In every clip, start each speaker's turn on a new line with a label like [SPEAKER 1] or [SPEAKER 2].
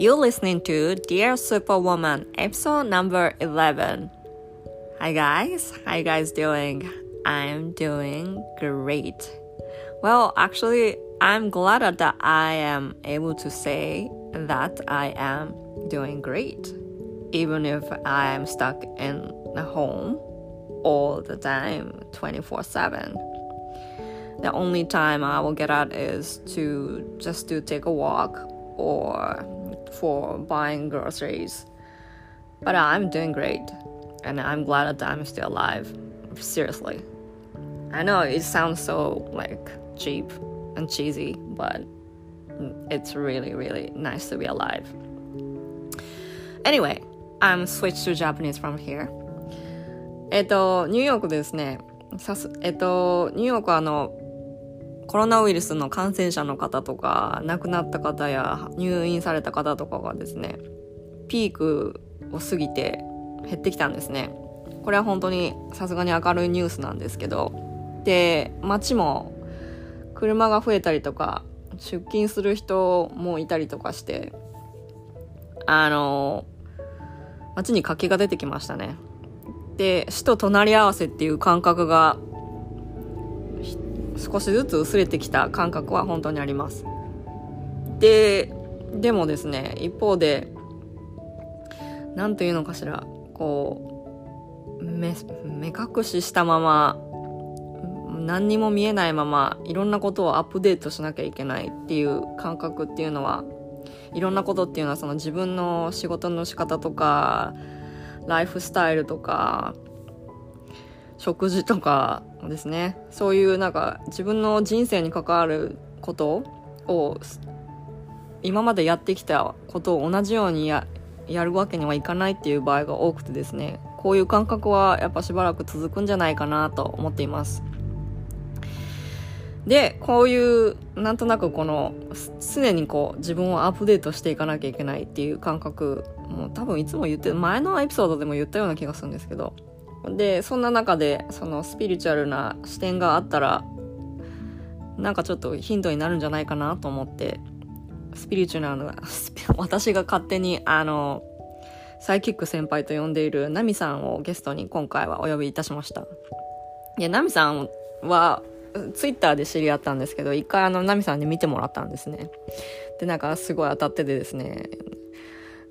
[SPEAKER 1] You're listening to Dear Superwoman, episode number 11. Hi guys, how you guys doing? I'm doing great. Well, actually, I'm glad that I am able to say that I am doing great, even if I am stuck in the home all the time, 24 7. The only time I will get out is to just to take a walk or for buying groceries. But I'm doing great, and I'm glad that I'm still alive. Seriously. I know it sounds so like cheap and cheesy, but it's really, really nice to be alive. Anyway, I'm switched to Japanese from here. えっと、ニューヨークですね。さすえっと、ニューヨークはあの、 コロナウイルスの感染者の方とか、亡くなった方や入院された方とかがですね、ピークを過ぎて減ってきたんですね。これは本当にさすがに明るいニュースなんですけど、で、街も車が増えたりとか、出勤する人もいたりとかして、あの、街に活気が出てきましたね。で、死と隣り合わせっていう感覚が少しずつ薄れてきた感覚は本当にあります。で、でもですね、一方で、何というのかしら、こう、目、目隠ししたまま、何にも見えないまま、いろんなことをアップデートしなきゃいけないっていう感覚っていうのは、いろんなことっていうのはその自分の仕事の仕方とか、ライフスタイルとか、食事とかですね。そういうなんか自分の人生に関わることを今までやってきたことを同じようにやるわけにはいかないっていう場合が多くてですね。こういう感覚はやっぱしばらく続くんじゃないかなと思っています。でこういうなんとなくこの常にこう自分をアップデートしていかなきゃいけないっていう感覚もう多分いつも言って前のエピソードでも言ったような気がするんですけどでそんな中でそのスピリチュアルな視点があったらなんかちょっとヒントになるんじゃないかなと思ってスピリチュアルな 私が勝手にあのサイキック先輩と呼んでいるナミさんをゲストに今回はお呼びいたしました。でナミさんはツイッターで知り合ったんですけど一回あのナミさんに見てもらったんですね。でなんかすごい当たっててですね。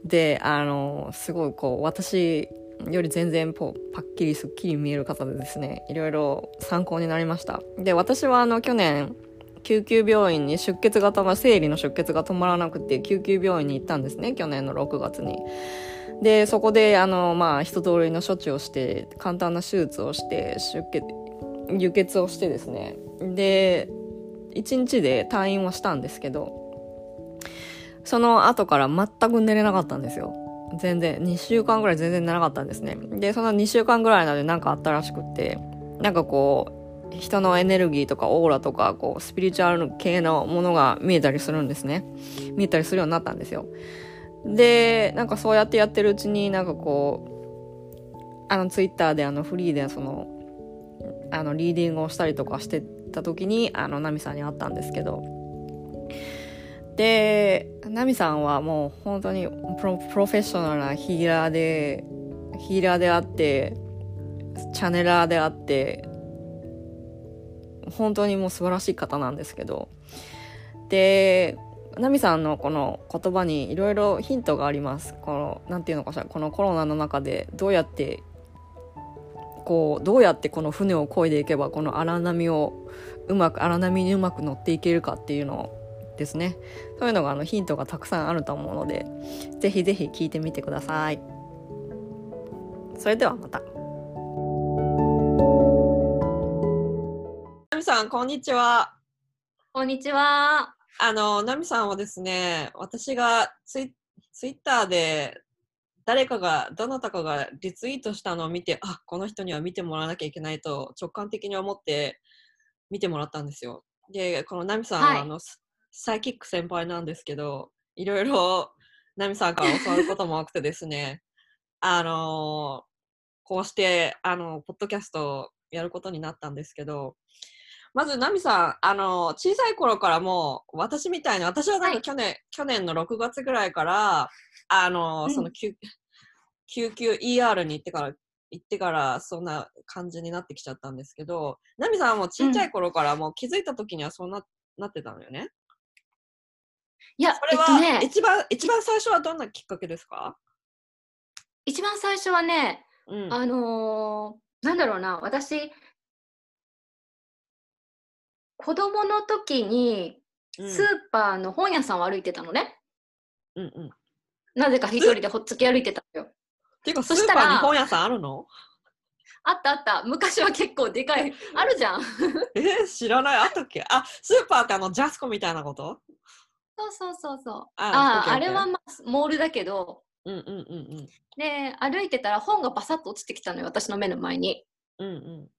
[SPEAKER 1] であのすごいこう私より全然こうパッキリすっきり見える方でですねいろいろ参考になりました。で私はあの去年救急病院に出血が止ま生理の出血が止まらなくて救急病院に行ったんですね去年の6月に。でそこであのまあ一通りの処置をして簡単な手術をして出血輸血をしてですね。で1日で退院をしたんですけどその後から全く寝れなかったんですよ。全然、2週間ぐらい全然なかったんですね。で、その2週間ぐらいなので何かあったらしくって、なんかこう、人のエネルギーとかオーラとか、こう、スピリチュアル系のものが見えたりするんですね。見えたりするようになったんですよ。で、なんかそうやってやってるうちになんかこう、あのツイッターであのフリーでその、あのリーディングをしたりとかしてた時に、あのナミさんに会ったんですけど、で、ナミさんはもう本当にプロフェッショナルなヒーラーで、ヒーラーであって、チャネラーであって、本当にもう素晴らしい方なんですけど、で、ナミさんのこの言葉にいろいろヒントがあります。この、なんていうのかしら、このコロナの中でどうやって、こう、どうやってこの船を漕いでいけば、この荒波をうまく、荒波にうまく乗っていけるかっていうのをですね。そういうのがあのヒントがたくさんあると思うのでぜひぜひ聞いてみてください。それではまた。ナミさんこんにちは。
[SPEAKER 2] こんにちは。
[SPEAKER 1] あのナミさんはですね私がツイツイッターで誰かがどなたかがリツイートしたのを見てあこの人には見てもらわなきゃいけないと直感的に思って見てもらったんですよ。でこのナミさんは、はい、あのサイキック先輩なんですけど、いろいろナミさんから教わることも多くてですね、あのー、こうして、あの、ポッドキャストをやることになったんですけど、まず、ナミさん、あの、小さい頃からもう、私みたいに、私はなんか去年、去年の6月ぐらいから、あの、
[SPEAKER 2] うん
[SPEAKER 1] その救、救急 ER に行ってから、行ってから、そんな感じになってきちゃったんですけど、ナミさんはもう小さい頃からもう気づいた時にはそうななってたのよね。
[SPEAKER 2] いや、
[SPEAKER 1] それは、
[SPEAKER 2] えっとね、
[SPEAKER 1] 一番、一番最初はどんなきっかけですか？
[SPEAKER 2] 一番最初はね、
[SPEAKER 1] うん。
[SPEAKER 2] あのーなんだろうな、私、子供の時に
[SPEAKER 1] うん
[SPEAKER 2] スーパーの本屋さんを歩いてたのね。
[SPEAKER 1] うんうん。っ
[SPEAKER 2] なぜか一人でほっつき歩いてたのよ。
[SPEAKER 1] ていうか、スー
[SPEAKER 2] そしたら
[SPEAKER 1] パーに本屋さんあるの？
[SPEAKER 2] あったあった。昔は結構でかい。あるじゃん。
[SPEAKER 1] えー、知らない。あったっけ？あ、スーパーってあの、ジャスコみたいなこと？
[SPEAKER 2] そうそうそうそう。
[SPEAKER 1] あ
[SPEAKER 2] ああ、れは、まあ、モールだけど、
[SPEAKER 1] うんうんうん
[SPEAKER 2] で、歩いてたら本がバサッと落ちてきたのよ、私の目の前に。
[SPEAKER 1] うん。うん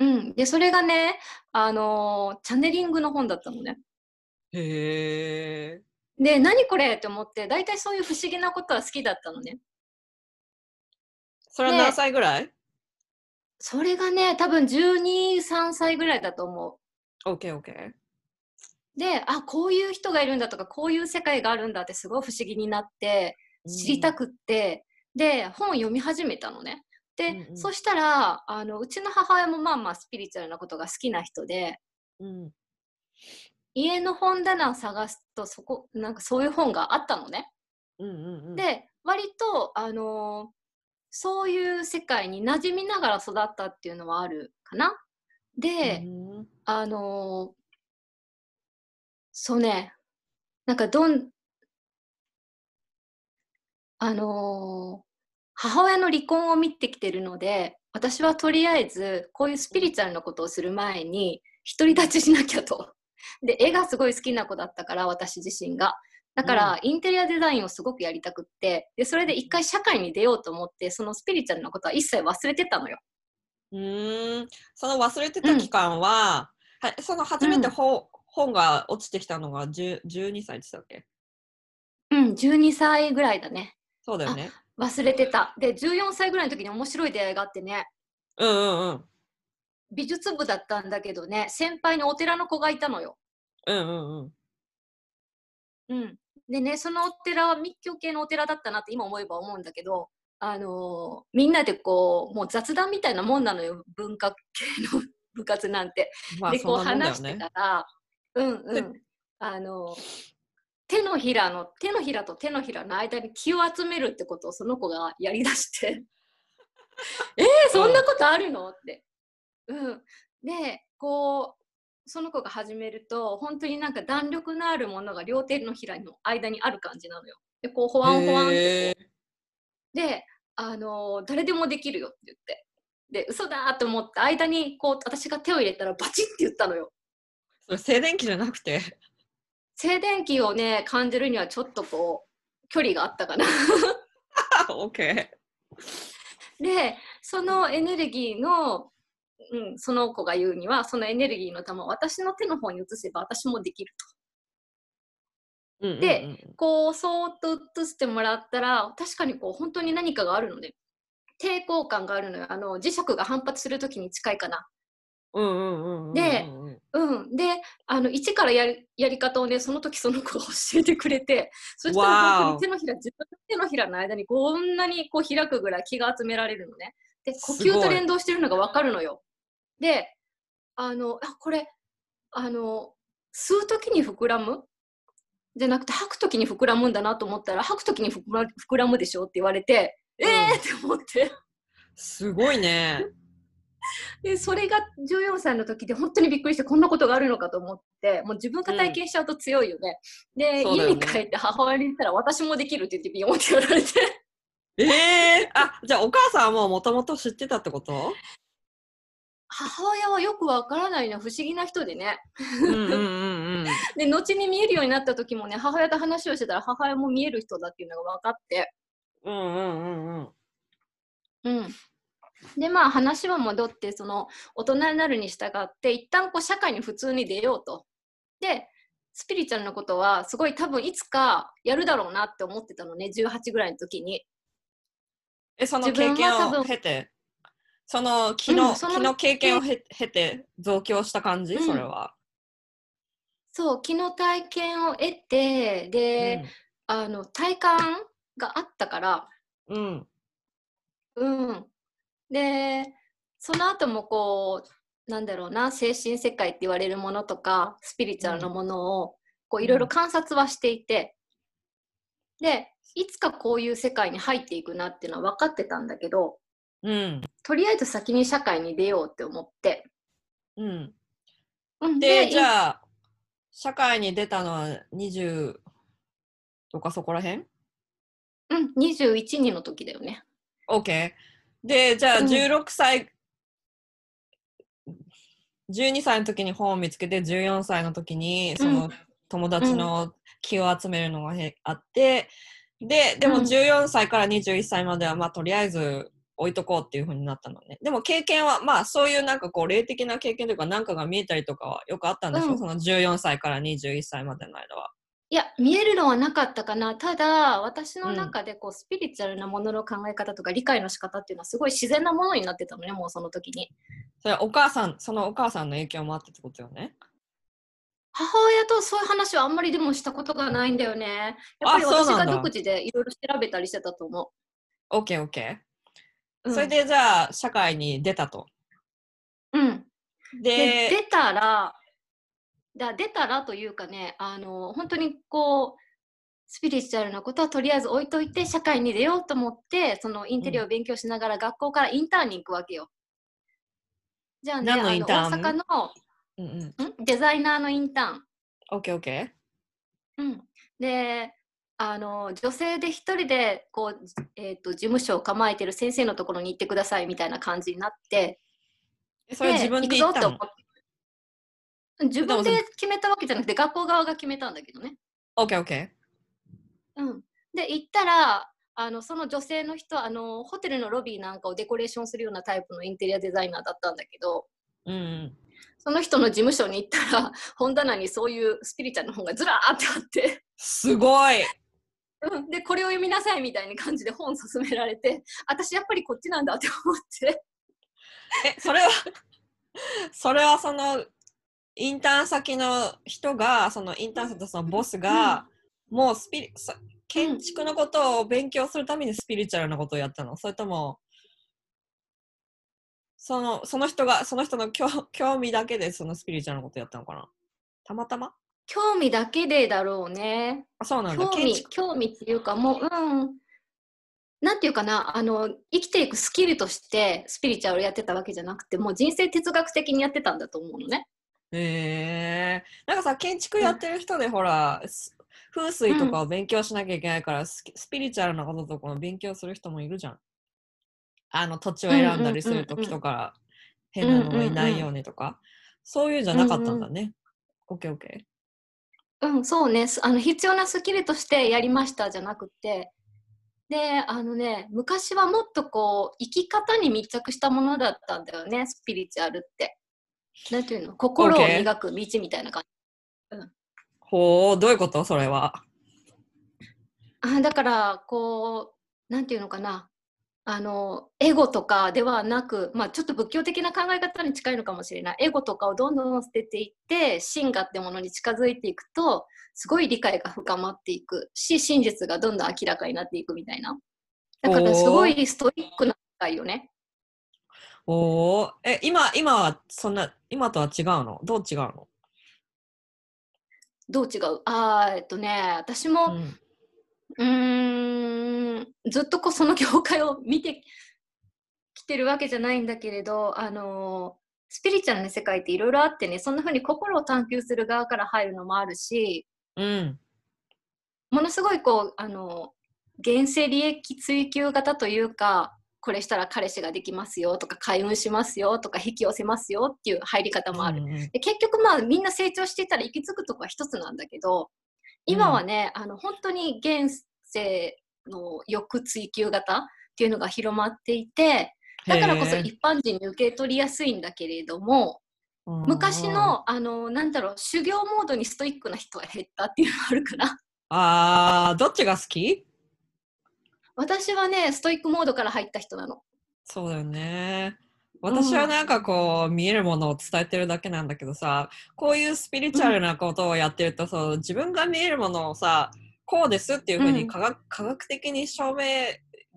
[SPEAKER 1] うん。
[SPEAKER 2] うん。で、それがね、あのーチャネリングの本だったのね。
[SPEAKER 1] へえ。
[SPEAKER 2] で、何これって思って、大体そういう不思議なことは好きだったのね。で
[SPEAKER 1] それは何歳ぐらい？
[SPEAKER 2] それがね、多分12、3歳ぐらいだと思
[SPEAKER 1] オッケーオッケー。
[SPEAKER 2] う。で、あ、こういう人がいるんだとか、こういう世界があるんだってすごい不思議になって、知りたくって、で、本を読み始めたのね。で、
[SPEAKER 1] うんうん
[SPEAKER 2] そしたらあの、うちの母親もまあまあスピリチュアルなことが好きな人で、
[SPEAKER 1] うん。
[SPEAKER 2] 家の本棚を探すと、そこ、なんかそういう本があったのね。
[SPEAKER 1] うんうんうん。
[SPEAKER 2] で、割と、あのーそういう世界に馴染みながら育ったっていうのはあるかな。で、
[SPEAKER 1] うん
[SPEAKER 2] あのーそうね、なんかどん、あのー母親の離婚を見てきてるので、私はとりあえずこういうスピリチュアルなことをする前に独り立ちしなきゃと。で、絵がすごい好きな子だったから、私自身が。だから、インテリアデザインをすごくやりたくって、で、それで一回社会に出ようと思って、そのスピリチュアルなことは一切忘れてたのよ。
[SPEAKER 1] うーん。その忘れてた期間は、はい、その初めて本,、本が落ちてきたのが10 12歳でしたっけ？
[SPEAKER 2] うん、12歳ぐらいだね。
[SPEAKER 1] そうだよね。
[SPEAKER 2] 忘れてた。で、14歳ぐらいの時に面白い出会いがあってね、
[SPEAKER 1] うんうんうん。
[SPEAKER 2] 美術部だったんだけどね、先輩にお寺の子がいたのよ。
[SPEAKER 1] うんうんうん。
[SPEAKER 2] うん。でね、そのお寺は密教系のお寺だったなって今思えば思うんだけど、あのーみんなでこう、もう雑談みたいなもんなのよ、文化系の部活なんて。
[SPEAKER 1] まあ、
[SPEAKER 2] で、こう話して
[SPEAKER 1] ね。
[SPEAKER 2] たら、うんうん。あのー手のひらの、手のひらと手のひらの間に気を集めるってことをその子がやりだして、えー、そんなことあるの？って。うん。で、こう、その子が始めると、本当になんか弾力のあるものが両手のひらの間にある感じなのよ。で、こう、ほわんほわんってで、あのー誰でもできるよって言って。で、嘘だと思って、間にこう、私が手を入れたらバチッって言ったのよ。
[SPEAKER 1] 静電気じゃなくて。
[SPEAKER 2] 静電気をね、感じるにはちょっとこう、距離があったかな。
[SPEAKER 1] オッケ
[SPEAKER 2] で、そのエネルギーの、うん、その子が言うには、そのエネルギーの玉を私の手の方に移せば私もできると。
[SPEAKER 1] ー。うんうんうん
[SPEAKER 2] で、こう、そーっと移してもらったら、確かにこう、本当に何かがあるので、抵抗感があるのよ。あの、磁石が反発するときに近いかな。
[SPEAKER 1] うんうんうんうんうん。
[SPEAKER 2] でうん。で、あの、一からやりやり方をね、その時その子が 教えてくれて、そしたら本当に手のひら、自分の手のひらの間にこんなにこう開くぐらい気が集められるのね。で、呼吸と連動してるのがわかるのよ。で、あの、あ、これ、あの、吸う時に膨らむ？じゃなくて吐く時に膨らむんだなと思ったら、吐く時に膨ら膨らむでしょって言われて、えーって思って。
[SPEAKER 1] すごいね。
[SPEAKER 2] で、それが14歳の時で本当にびっくりして、こんなことがあるのかと思って、もう自分が体験しちゃうと強いよね。
[SPEAKER 1] うだよね
[SPEAKER 2] 家に帰って母親に言ったら、私もできるって言ってビヨンって言われて。
[SPEAKER 1] ええあ、じゃあお母さんはもうもともと知ってたってこと？
[SPEAKER 2] 母親はよくわからないの不思議な人でね。
[SPEAKER 1] うんうんうんうん。
[SPEAKER 2] で、後に見えるようになった時もね、母親と話をしてたら母親も見える人だっていうのが分かって。
[SPEAKER 1] うんうんうんうん。
[SPEAKER 2] うん。で、まあ話は戻って、その大人になるに従って、一旦こう社会に普通に出ようと。で、スピリチュアルなことはすごい多分いつかやるだろうなって思ってたのね、18ぐらいの時に。
[SPEAKER 1] え、その経験を経て、その気の,、
[SPEAKER 2] うんその
[SPEAKER 1] 経験をへ経て増強した感じ、
[SPEAKER 2] うん
[SPEAKER 1] それは。
[SPEAKER 2] そう気の体験を得てで、あの体感があったから
[SPEAKER 1] うん。
[SPEAKER 2] うんでその後もこうなんだろうな精神世界って言われるものとかスピリチュアルなものをこういろいろ観察はしていて、でいつかこういう世界に入っていくなっていうのは分かってたんだけど
[SPEAKER 1] うん。
[SPEAKER 2] とりあえず先に社会に出ようって思って、
[SPEAKER 1] うん。
[SPEAKER 2] うん、
[SPEAKER 1] で、じ
[SPEAKER 2] あ
[SPEAKER 1] ゃあ、社会に出たのは20とかそこら辺？
[SPEAKER 2] うん、21人の時だよね
[SPEAKER 1] ?OK。で、じゃあ
[SPEAKER 2] うん。
[SPEAKER 1] 16歳、12歳の時に本を見つけて、14歳の時にその友達の気を集めるのがへあって、で、でも
[SPEAKER 2] うん。
[SPEAKER 1] 14歳から21歳までは、まあとりあえず置いとこうっていう風になったのね。でも経験は、まあそういうなんかこう霊的な経験というかなんかが見えたりとかはよくあったんでしょ、
[SPEAKER 2] うん。
[SPEAKER 1] その14歳から21歳までの間は。
[SPEAKER 2] いや見えるのはなかったかな。ただ私の中でこう、スピリチュアルなものの考え方とか理解の仕方っていうのはすごい自然なものになってたのねもうその時に。
[SPEAKER 1] それはお母さん、そのお母さんの影響もあってってことよね。
[SPEAKER 2] 母親とそういう話はあんまりでもしたことがないんだよね。やっぱり私が独自でいろいろ調べたりしてたと思。う、うん、
[SPEAKER 1] それでじゃあ社会に出たと。
[SPEAKER 2] うん。で
[SPEAKER 1] で、
[SPEAKER 2] 出たらだ出たらというかねあの本当にこうスピリチュアルなことはとりあえず置いといて社会に出ようと思ってそのインテリアを勉強しながら学校からインターンに行くわけよ。じゃあねあの大阪の
[SPEAKER 1] うんうん。
[SPEAKER 2] ん？デザイナーのインターン。
[SPEAKER 1] OK, OK。
[SPEAKER 2] うん、であの女性で一人でこう、えー、と事務所を構えてる先生のところに行ってくださいみたいな感じになって
[SPEAKER 1] それ自分で言ったの？
[SPEAKER 2] 行くぞって思って自分で決めたわけじゃなくて学校側が決めたんだけどね。
[SPEAKER 1] ?OK, OK。
[SPEAKER 2] うん、で行ったらあのその女性の人あのホテルのロビーなんかをデコレーションするようなタイプのインテリアデザイナーだったんだけど
[SPEAKER 1] うんうん。
[SPEAKER 2] その人の事務所に行ったら本棚にそういうスピリチュアルの本がずらーってあって。
[SPEAKER 1] すごい
[SPEAKER 2] うん、でこれを読みなさいみたいな感じで本勧められて私やっぱりこっちなんだって思って
[SPEAKER 1] え、それは、それはその、インターン先の人が、そのインターン先のそのボスが、もうスピリ、そ建築のことを勉強するためにスピリチュアルなことをやったの。それとも、その、その人が、その人の興興味だけでそのスピリチュアルなことをやったのかな。たまたま？
[SPEAKER 2] 興味だけでだろうね。
[SPEAKER 1] あ、そうなんだ。
[SPEAKER 2] 興味興味っていうかもううん。なんていうかな？あの生きていくスキルとしてスピリチュアルやってたわけじゃなくてもう人生哲学的にやってたんだと思うのね
[SPEAKER 1] へえなんかさ建築やってる人でほら、す風水とかを勉強しなきゃいけないから、スキスピリチュアルなこととかも勉強する人もいるじゃん。あの土地を選んだりするときとか、変なのがいないようにとか、そういうんじゃなかったんだね。オッケーオッケ
[SPEAKER 2] うんそうね。すあの必要なスキルとしてやりましたじゃなくて。であのね昔はもっとこう生き方に密着したものだったんだよねスピリチュアルって。なんていうの？心を磨く道みたいな感じ。
[SPEAKER 1] ー。ほう、どういうこと？それは。
[SPEAKER 2] あだからこうなんていうのかな。あのエゴとかではなく、まあ、ちょっと仏教的な考え方に近いのかもしれない。エゴとかをどんどん捨てていって真我ってものに近づいていくとすごい理解が深まっていく。し真実がどんどん明らかになっていくみたいな。だからすごいストイックな世界よね
[SPEAKER 1] おー。え、今、今はそんな、今とは違うの？どう違うの？
[SPEAKER 2] どう違う？あーえっとね私も、
[SPEAKER 1] うん。
[SPEAKER 2] うーんずっとこうその業界を見てきてるわけじゃないんだけれど、あのスピリチュアルな世界っていろいろあってねそんな風に心を探求する側から入るのもあるし
[SPEAKER 1] うん。
[SPEAKER 2] ものすごいこう、あの現世利益追求型というかこれしたら彼氏ができますよとか開運しますよとか引き寄せますよっていう入り方もある。
[SPEAKER 1] うんうん
[SPEAKER 2] で結局まあみんな成長していったら行き着くとこは一つなんだけど今はね、あの本当に現世の欲追求型っていうのが広まっていてだからこそ一般人に受け取りやすいんだけれども昔のあのなんだろう修行モードにストイックな人は減ったっていうのがあるかな。
[SPEAKER 1] あー、どっちが好き？
[SPEAKER 2] 私はねストイックモードから入った人なの。
[SPEAKER 1] そうだよね。私はなんかこう見えるものを伝えてるだけなんだけどさこういうスピリチュアルなことをやってると、そう自分が見えるものをさこうですっていうふうに科学,、科学的に証明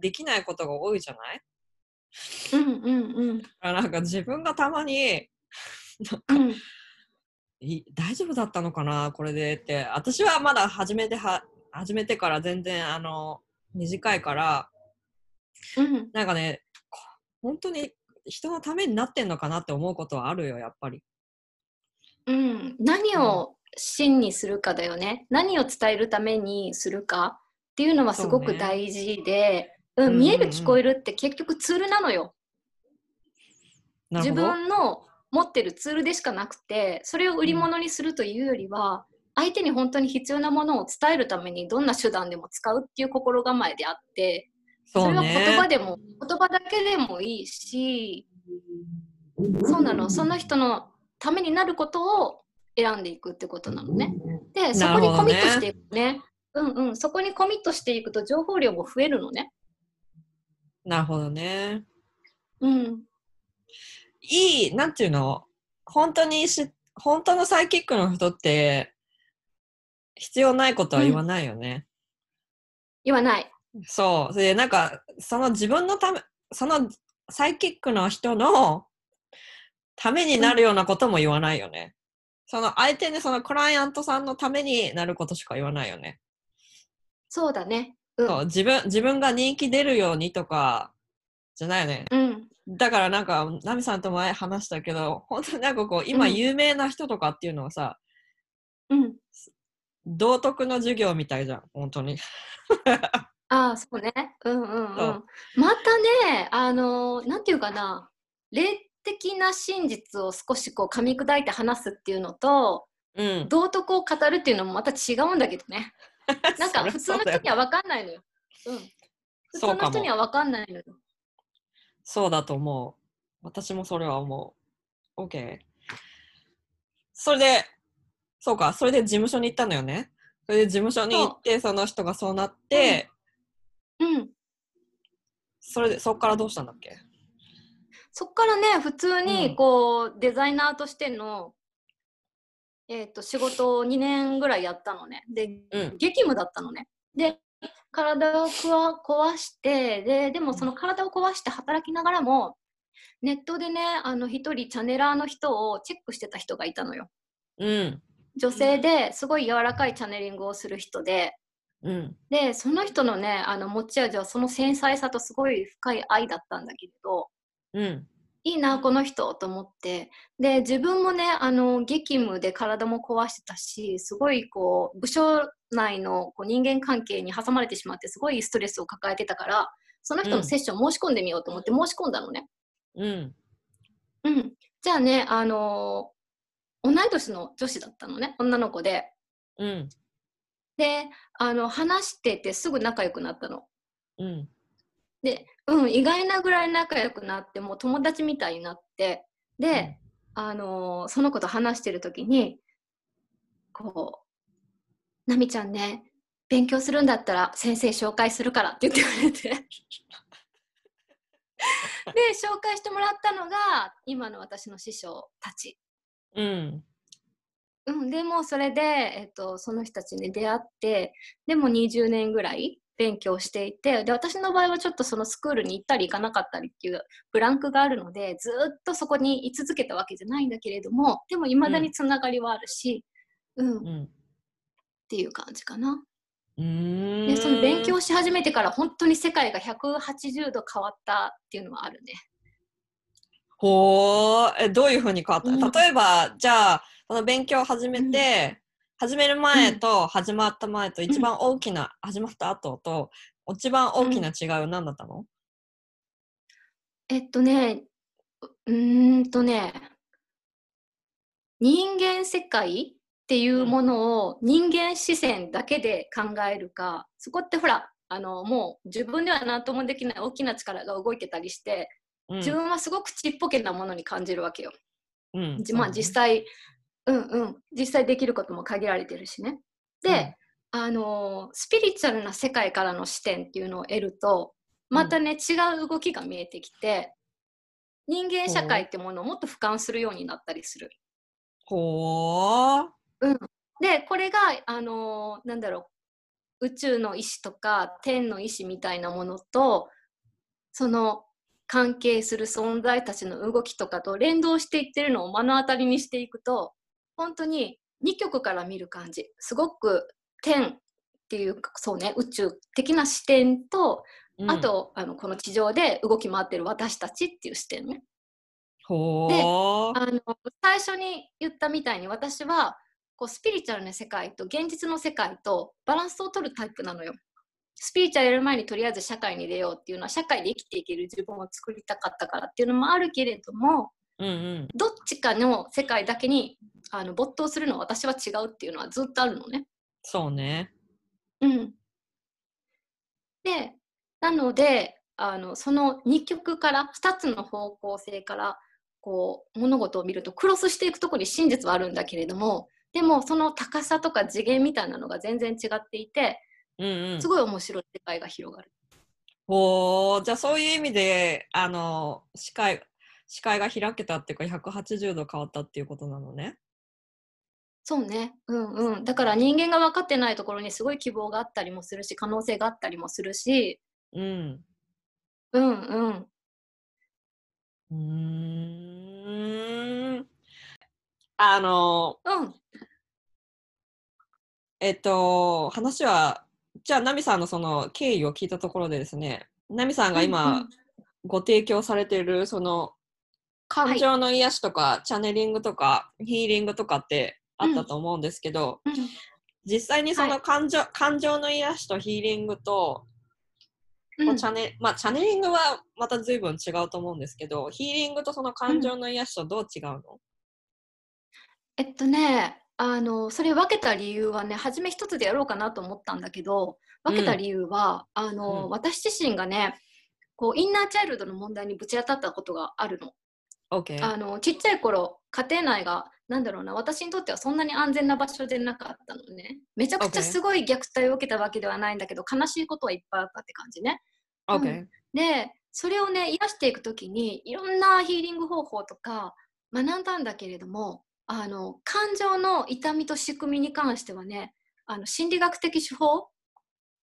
[SPEAKER 1] できないことが多いじゃない？
[SPEAKER 2] うんうんうん。
[SPEAKER 1] なんか自分がたまになんか
[SPEAKER 2] うん。
[SPEAKER 1] い大丈夫だったのかなこれでって。私はまだ始めては始めてから全然あの短いから
[SPEAKER 2] うん。
[SPEAKER 1] なんかねこ本当に人のためになってんのかなって思うことはあるよやっぱり。
[SPEAKER 2] うん、何を真にするかだよね。何を伝えるためにするかっていうのはすごく大事で、う
[SPEAKER 1] うんうん
[SPEAKER 2] 見える聞こえるって結局ツールなのよ。自分の持ってるツールでしかなくてそれを売り物にするというよりは、相手に本当に必要なものを伝えるためにどんな手段でも使うっていう心構えであってそれは言葉
[SPEAKER 1] ね
[SPEAKER 2] でも言葉だけでもいいしそうなの。その人のためになることを選んでいくってことなのね。でそこにコミットしていくね。うんうん、そこにコミットしていくと情報量も増えるのね。
[SPEAKER 1] なるほどね。
[SPEAKER 2] うん、
[SPEAKER 1] いいなんていうの？本当にし本当のサイキックの人って必要ないことは言わないよね、
[SPEAKER 2] 言わない。
[SPEAKER 1] そう。で、なんか、その自分のため、そのサイキックの人のためになるようなことも言わないよね。その相手に、そのクライアントさんのためになることしか言わないよね。
[SPEAKER 2] そうだね。うん
[SPEAKER 1] そう自分、自分が人気出るようにとか、じゃないよね。
[SPEAKER 2] うん
[SPEAKER 1] だからなんか、ナミさんと前話したけど、本当になんかこう、今
[SPEAKER 2] うん
[SPEAKER 1] 有名な人とかっていうのはさ、
[SPEAKER 2] うん、
[SPEAKER 1] 道徳の授業みたいじゃん、本当に。
[SPEAKER 2] ああそうね。うんうんう。
[SPEAKER 1] ん
[SPEAKER 2] またねあのなんていうかな霊的な真実を少しこう噛み砕いて話すっていうのと
[SPEAKER 1] うん。
[SPEAKER 2] 道徳を語るっていうのもまた違うんだけどね。なんか普通の人には分かんないのよ。うん。普通の人には分かんないのよ。
[SPEAKER 1] そうだと思う。私もそれは思う。OK。それで、そうか、それで事務所に行ったのよね。それで事務所に行って、その人がそうなって、
[SPEAKER 2] うん。
[SPEAKER 1] それで、そっからどうしたんだっけ？
[SPEAKER 2] そっからね普通
[SPEAKER 1] うん
[SPEAKER 2] にこう、デザイナーとしての、えー、と仕事を2年ぐらいやったのね。で
[SPEAKER 1] うん。
[SPEAKER 2] 激務だったのね。で体を壊してででもその体を壊して働きながらもネットでねあの一人チャネラーの人をチェックしてた人がいたのよ。
[SPEAKER 1] うん。
[SPEAKER 2] 女性ですごい柔らかいチャネリングをする人で
[SPEAKER 1] うん。
[SPEAKER 2] でその人のねあの持ち味はその繊細さとすごい深い愛だったんだけれど
[SPEAKER 1] うん。
[SPEAKER 2] いいなこの人と思ってで自分もねあの激務で体も壊してたしすごいこう部署内のこう人間関係に挟まれてしまってすごいストレスを抱えてたからその人のセッション申し込んでみようと思って申し込んだのね。
[SPEAKER 1] うん。
[SPEAKER 2] うん、じゃあねあの同い年の女子だったのね女の子で。
[SPEAKER 1] うん。
[SPEAKER 2] であの話しててすぐ仲良くなったの。
[SPEAKER 1] うん。
[SPEAKER 2] で、うん、意外なぐらい仲良くなってもう友達みたいになってで、あのーその子と話してる時にこう「なみちゃんね勉強するんだったら先生紹介するから」って言ってくれて で紹介してもらったのが今の私の師匠たち。
[SPEAKER 1] うん。
[SPEAKER 2] うん、でもそれで、えっと、その人たちに出会ってでも20年ぐらい勉強していてで私の場合はちょっとそのスクールに行ったり行かなかったりっていうブランクがあるのでずっとそこに居続けたわけじゃないんだけれどもでもいまだにつながりはあるし、うんっ
[SPEAKER 1] うん。
[SPEAKER 2] ていう感じかな。
[SPEAKER 1] うーん。
[SPEAKER 2] でその勉強し始めてから本当に世界が180度変わったっていうのはあるね。
[SPEAKER 1] ほーえ、どういうふうに変わった、
[SPEAKER 2] うん。
[SPEAKER 1] 例えば、じゃあ、その勉強を始めて、始める前と始まった前と一番大きな、始まった後と一番大きな違いは何だったの、
[SPEAKER 2] えっとねうんとね人間世界っていうものを人間視線だけで考えるかそこってほらあのもう自分では何ともできない大きな力が動いてたりして
[SPEAKER 1] うん
[SPEAKER 2] 自分はすごくちっぽけなものに感じるわけよ。
[SPEAKER 1] うん
[SPEAKER 2] じまあ実際うんうん実際できることも限られてるしね。で、あのスピリチュアルな世界からの視点っていうのを得るとまたね、違う動きが見えてきて人間社会ってものをもっと俯瞰するようになったりする。
[SPEAKER 1] ほー。
[SPEAKER 2] でこれがあのなんだろう宇宙の意志とか天の意志みたいなものとその関係する存在たちの動きとかと連動していってるのを目の当たりにしていくと本当に2極から見る感じすごく天っていうかそうね宇宙的な視点と、
[SPEAKER 1] うん
[SPEAKER 2] あ、とあのこの地上で動き回ってる私たちっていう視点ね。
[SPEAKER 1] ほー。
[SPEAKER 2] あの最初に言ったみたいに私はこうスピリチュアルな世界と現実の世界とバランスを取るタイプなのよ。スピリチュアルやる前にとりあえず社会に出ようっていうのは社会で生きていける自分を作りたかったからっていうのもあるけれども
[SPEAKER 1] うんうん。
[SPEAKER 2] どっちかの世界だけにあの没頭するのは私は違うっていうのはずっとあるのね。
[SPEAKER 1] そうね。
[SPEAKER 2] うん、でなのであのその2極から2つの方向性からこう物事を見るとクロスしていくところに真実はあるんだけれどもでもその高さとか次元みたいなのが全然違っていて
[SPEAKER 1] うんうん
[SPEAKER 2] す。ごい面白い世界が広がる。
[SPEAKER 1] ほー。じゃあそういう意味で、あの、視界、視界が開けたっていうか、180度変わったっていうことなのね。
[SPEAKER 2] そうね、うんうん、だから人間が分かってないところにすごい希望があったりもするし可能性があったりもするし
[SPEAKER 1] うん。
[SPEAKER 2] うんうん
[SPEAKER 1] うーん。あの、
[SPEAKER 2] うん
[SPEAKER 1] えっと、話は、じゃあ、ナミさんのその経緯を聞いたところでですね、ナミさんが今、
[SPEAKER 2] うんうん
[SPEAKER 1] ご提供されている、その、感情の癒しとか、チャネリングとか、ヒーリングとかってあったと思うんですけど、
[SPEAKER 2] うん。
[SPEAKER 1] 実際にそ
[SPEAKER 2] はい。
[SPEAKER 1] の感情,、感情の癒しとヒーリングと、
[SPEAKER 2] うん。
[SPEAKER 1] チャネまあ、チャネリングはまた随分違うと思うんですけど、ヒーリングとその感情の癒しとどう違うの、
[SPEAKER 2] えっとねあのそれ分けた理由はね初め一つでやろうかなと思ったんだけど分けた理由は、あの
[SPEAKER 1] うん
[SPEAKER 2] 私自身がねこうインナーチャイルドの問題にぶち当たったことがあるの。
[SPEAKER 1] ?OK。
[SPEAKER 2] あのちっちゃい頃家庭内がなんだろうな私にとってはそんなに安全な場所でなかったのねめちゃくちゃすごい虐待を受けたわけではないんだけど悲しいことはいっぱいあったって感じね
[SPEAKER 1] OK。
[SPEAKER 2] でそれをね癒していく時にいろんなヒーリング方法とか学んだんだけれどもあの感情の痛みと仕組みに関してはねあの心理学的手法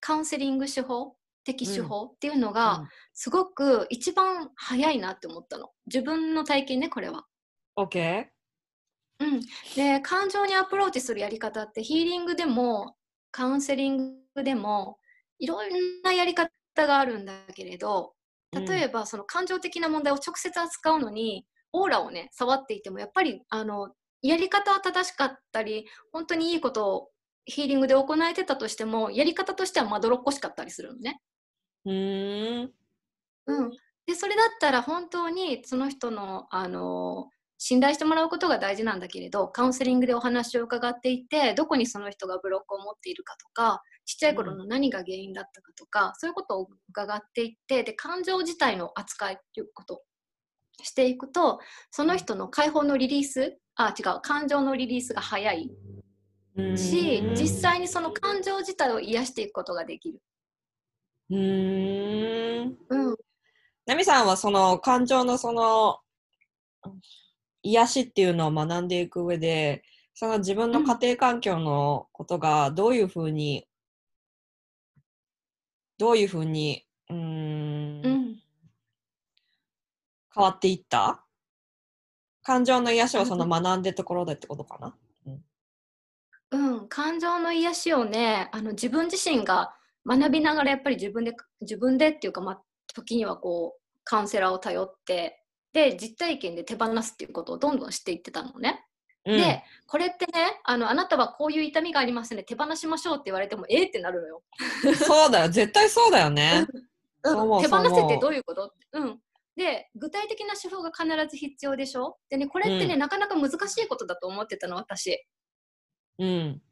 [SPEAKER 2] カウンセリング手法的手法っていうのが、すごく一番早いなって思ったの。自分の体験ねこれは。
[SPEAKER 1] うん、OK。
[SPEAKER 2] うん、で感情にアプローチするやり方ってヒーリングでもカウンセリングでもいろんなやり方があるんだけれど例えばその感情的な問題を直接扱うのにオーラをね触っていてもやっぱりあのやり方は正しかったり本当にいいことをヒーリングで行えてたとしてもやり方としてはまどろっこしかったりするのね。
[SPEAKER 1] うーん。
[SPEAKER 2] うん、でそれだったら本当にその人の、あの信頼してもらうことが大事なんだけれどカウンセリングでお話を伺っていてどこにその人がブロックを持っているかとかちっちゃい頃の何が原因だったかとか、そういうことを伺っていってで感情自体の扱いということをしていくとその人の解放のリリースあ違う。感情のリリースが早い。し実際にその感情自体を癒していくことができる。
[SPEAKER 1] うーん。
[SPEAKER 2] うん。
[SPEAKER 1] ナミさんはその感情のその癒しっていうのを学んでいく上で、その自分の家庭環境のことがどういうふうに、どういうふうに、うーん、
[SPEAKER 2] うん。
[SPEAKER 1] 変わっていった？感情の癒しをその学んでるところでってことかな？
[SPEAKER 2] うん、感情の癒しをねあの自分自身が学びながらやっぱり自分で自分でっていうか、まあ、時にはこうカウンセラーを頼ってで実体験で手放すっていうことをどんどんしていってたのね。
[SPEAKER 1] うん。
[SPEAKER 2] でこれってねあのあなたはこういう痛みがありますね。手放しましょうって言われてもえー、ってなるのよ。
[SPEAKER 1] そうだよ、絶対そうだよね。
[SPEAKER 2] 手放せってどういうこと？うんで具体的な手法が必ず必要でしょ？でねこれってね、
[SPEAKER 1] うん
[SPEAKER 2] なかなか難しいことだと思ってたの私。
[SPEAKER 1] うん。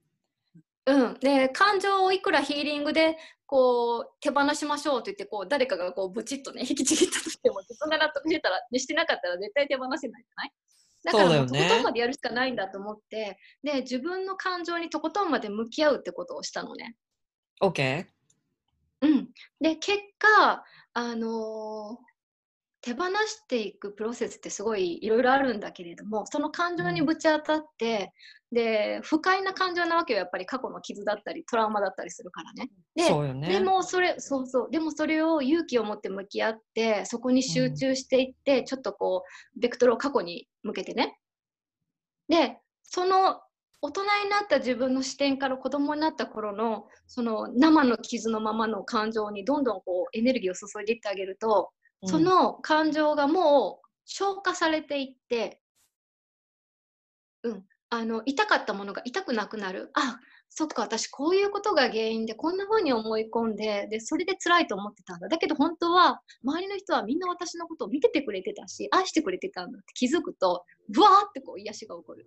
[SPEAKER 2] うん、で感情をいくらヒーリングでこう手放しましょうと言ってこう誰かがこうブチッとね引きちぎったとしても自分が納得してたらしてなかったら絶対手放せないじゃない？だからもうとことんまでやるしかないんだと思ってで自分の感情にとことんまで向き合うってことをしたのね。
[SPEAKER 1] OK?
[SPEAKER 2] うん、で結果、あのー手放していくプロセスってすごいいろいろあるんだけれどもその感情にぶち当たって、で不快な感情なわけよやっぱり過去の傷だったりトラウマだったりするからね。で
[SPEAKER 1] そうよね。
[SPEAKER 2] でもそれそうそうでもそれを勇気を持って向き合ってそこに集中していって、ちょっとこうベクトルを過去に向けてねでその大人になった自分の視点から子供になった頃のその生の傷のままの感情にどんどんこうエネルギーを注いでいってあげると、
[SPEAKER 1] うん
[SPEAKER 2] その感情がもう消化されていって、うん、あの痛かったものが痛くなくなる。あそっか私こういうことが原因でこんな風に思い込んででそれで辛いと思ってたんだ。だけど本当は周りの人はみんな私のことを見ててくれてたし愛してくれてたんだって気づくとブワーってこう癒しが起こる。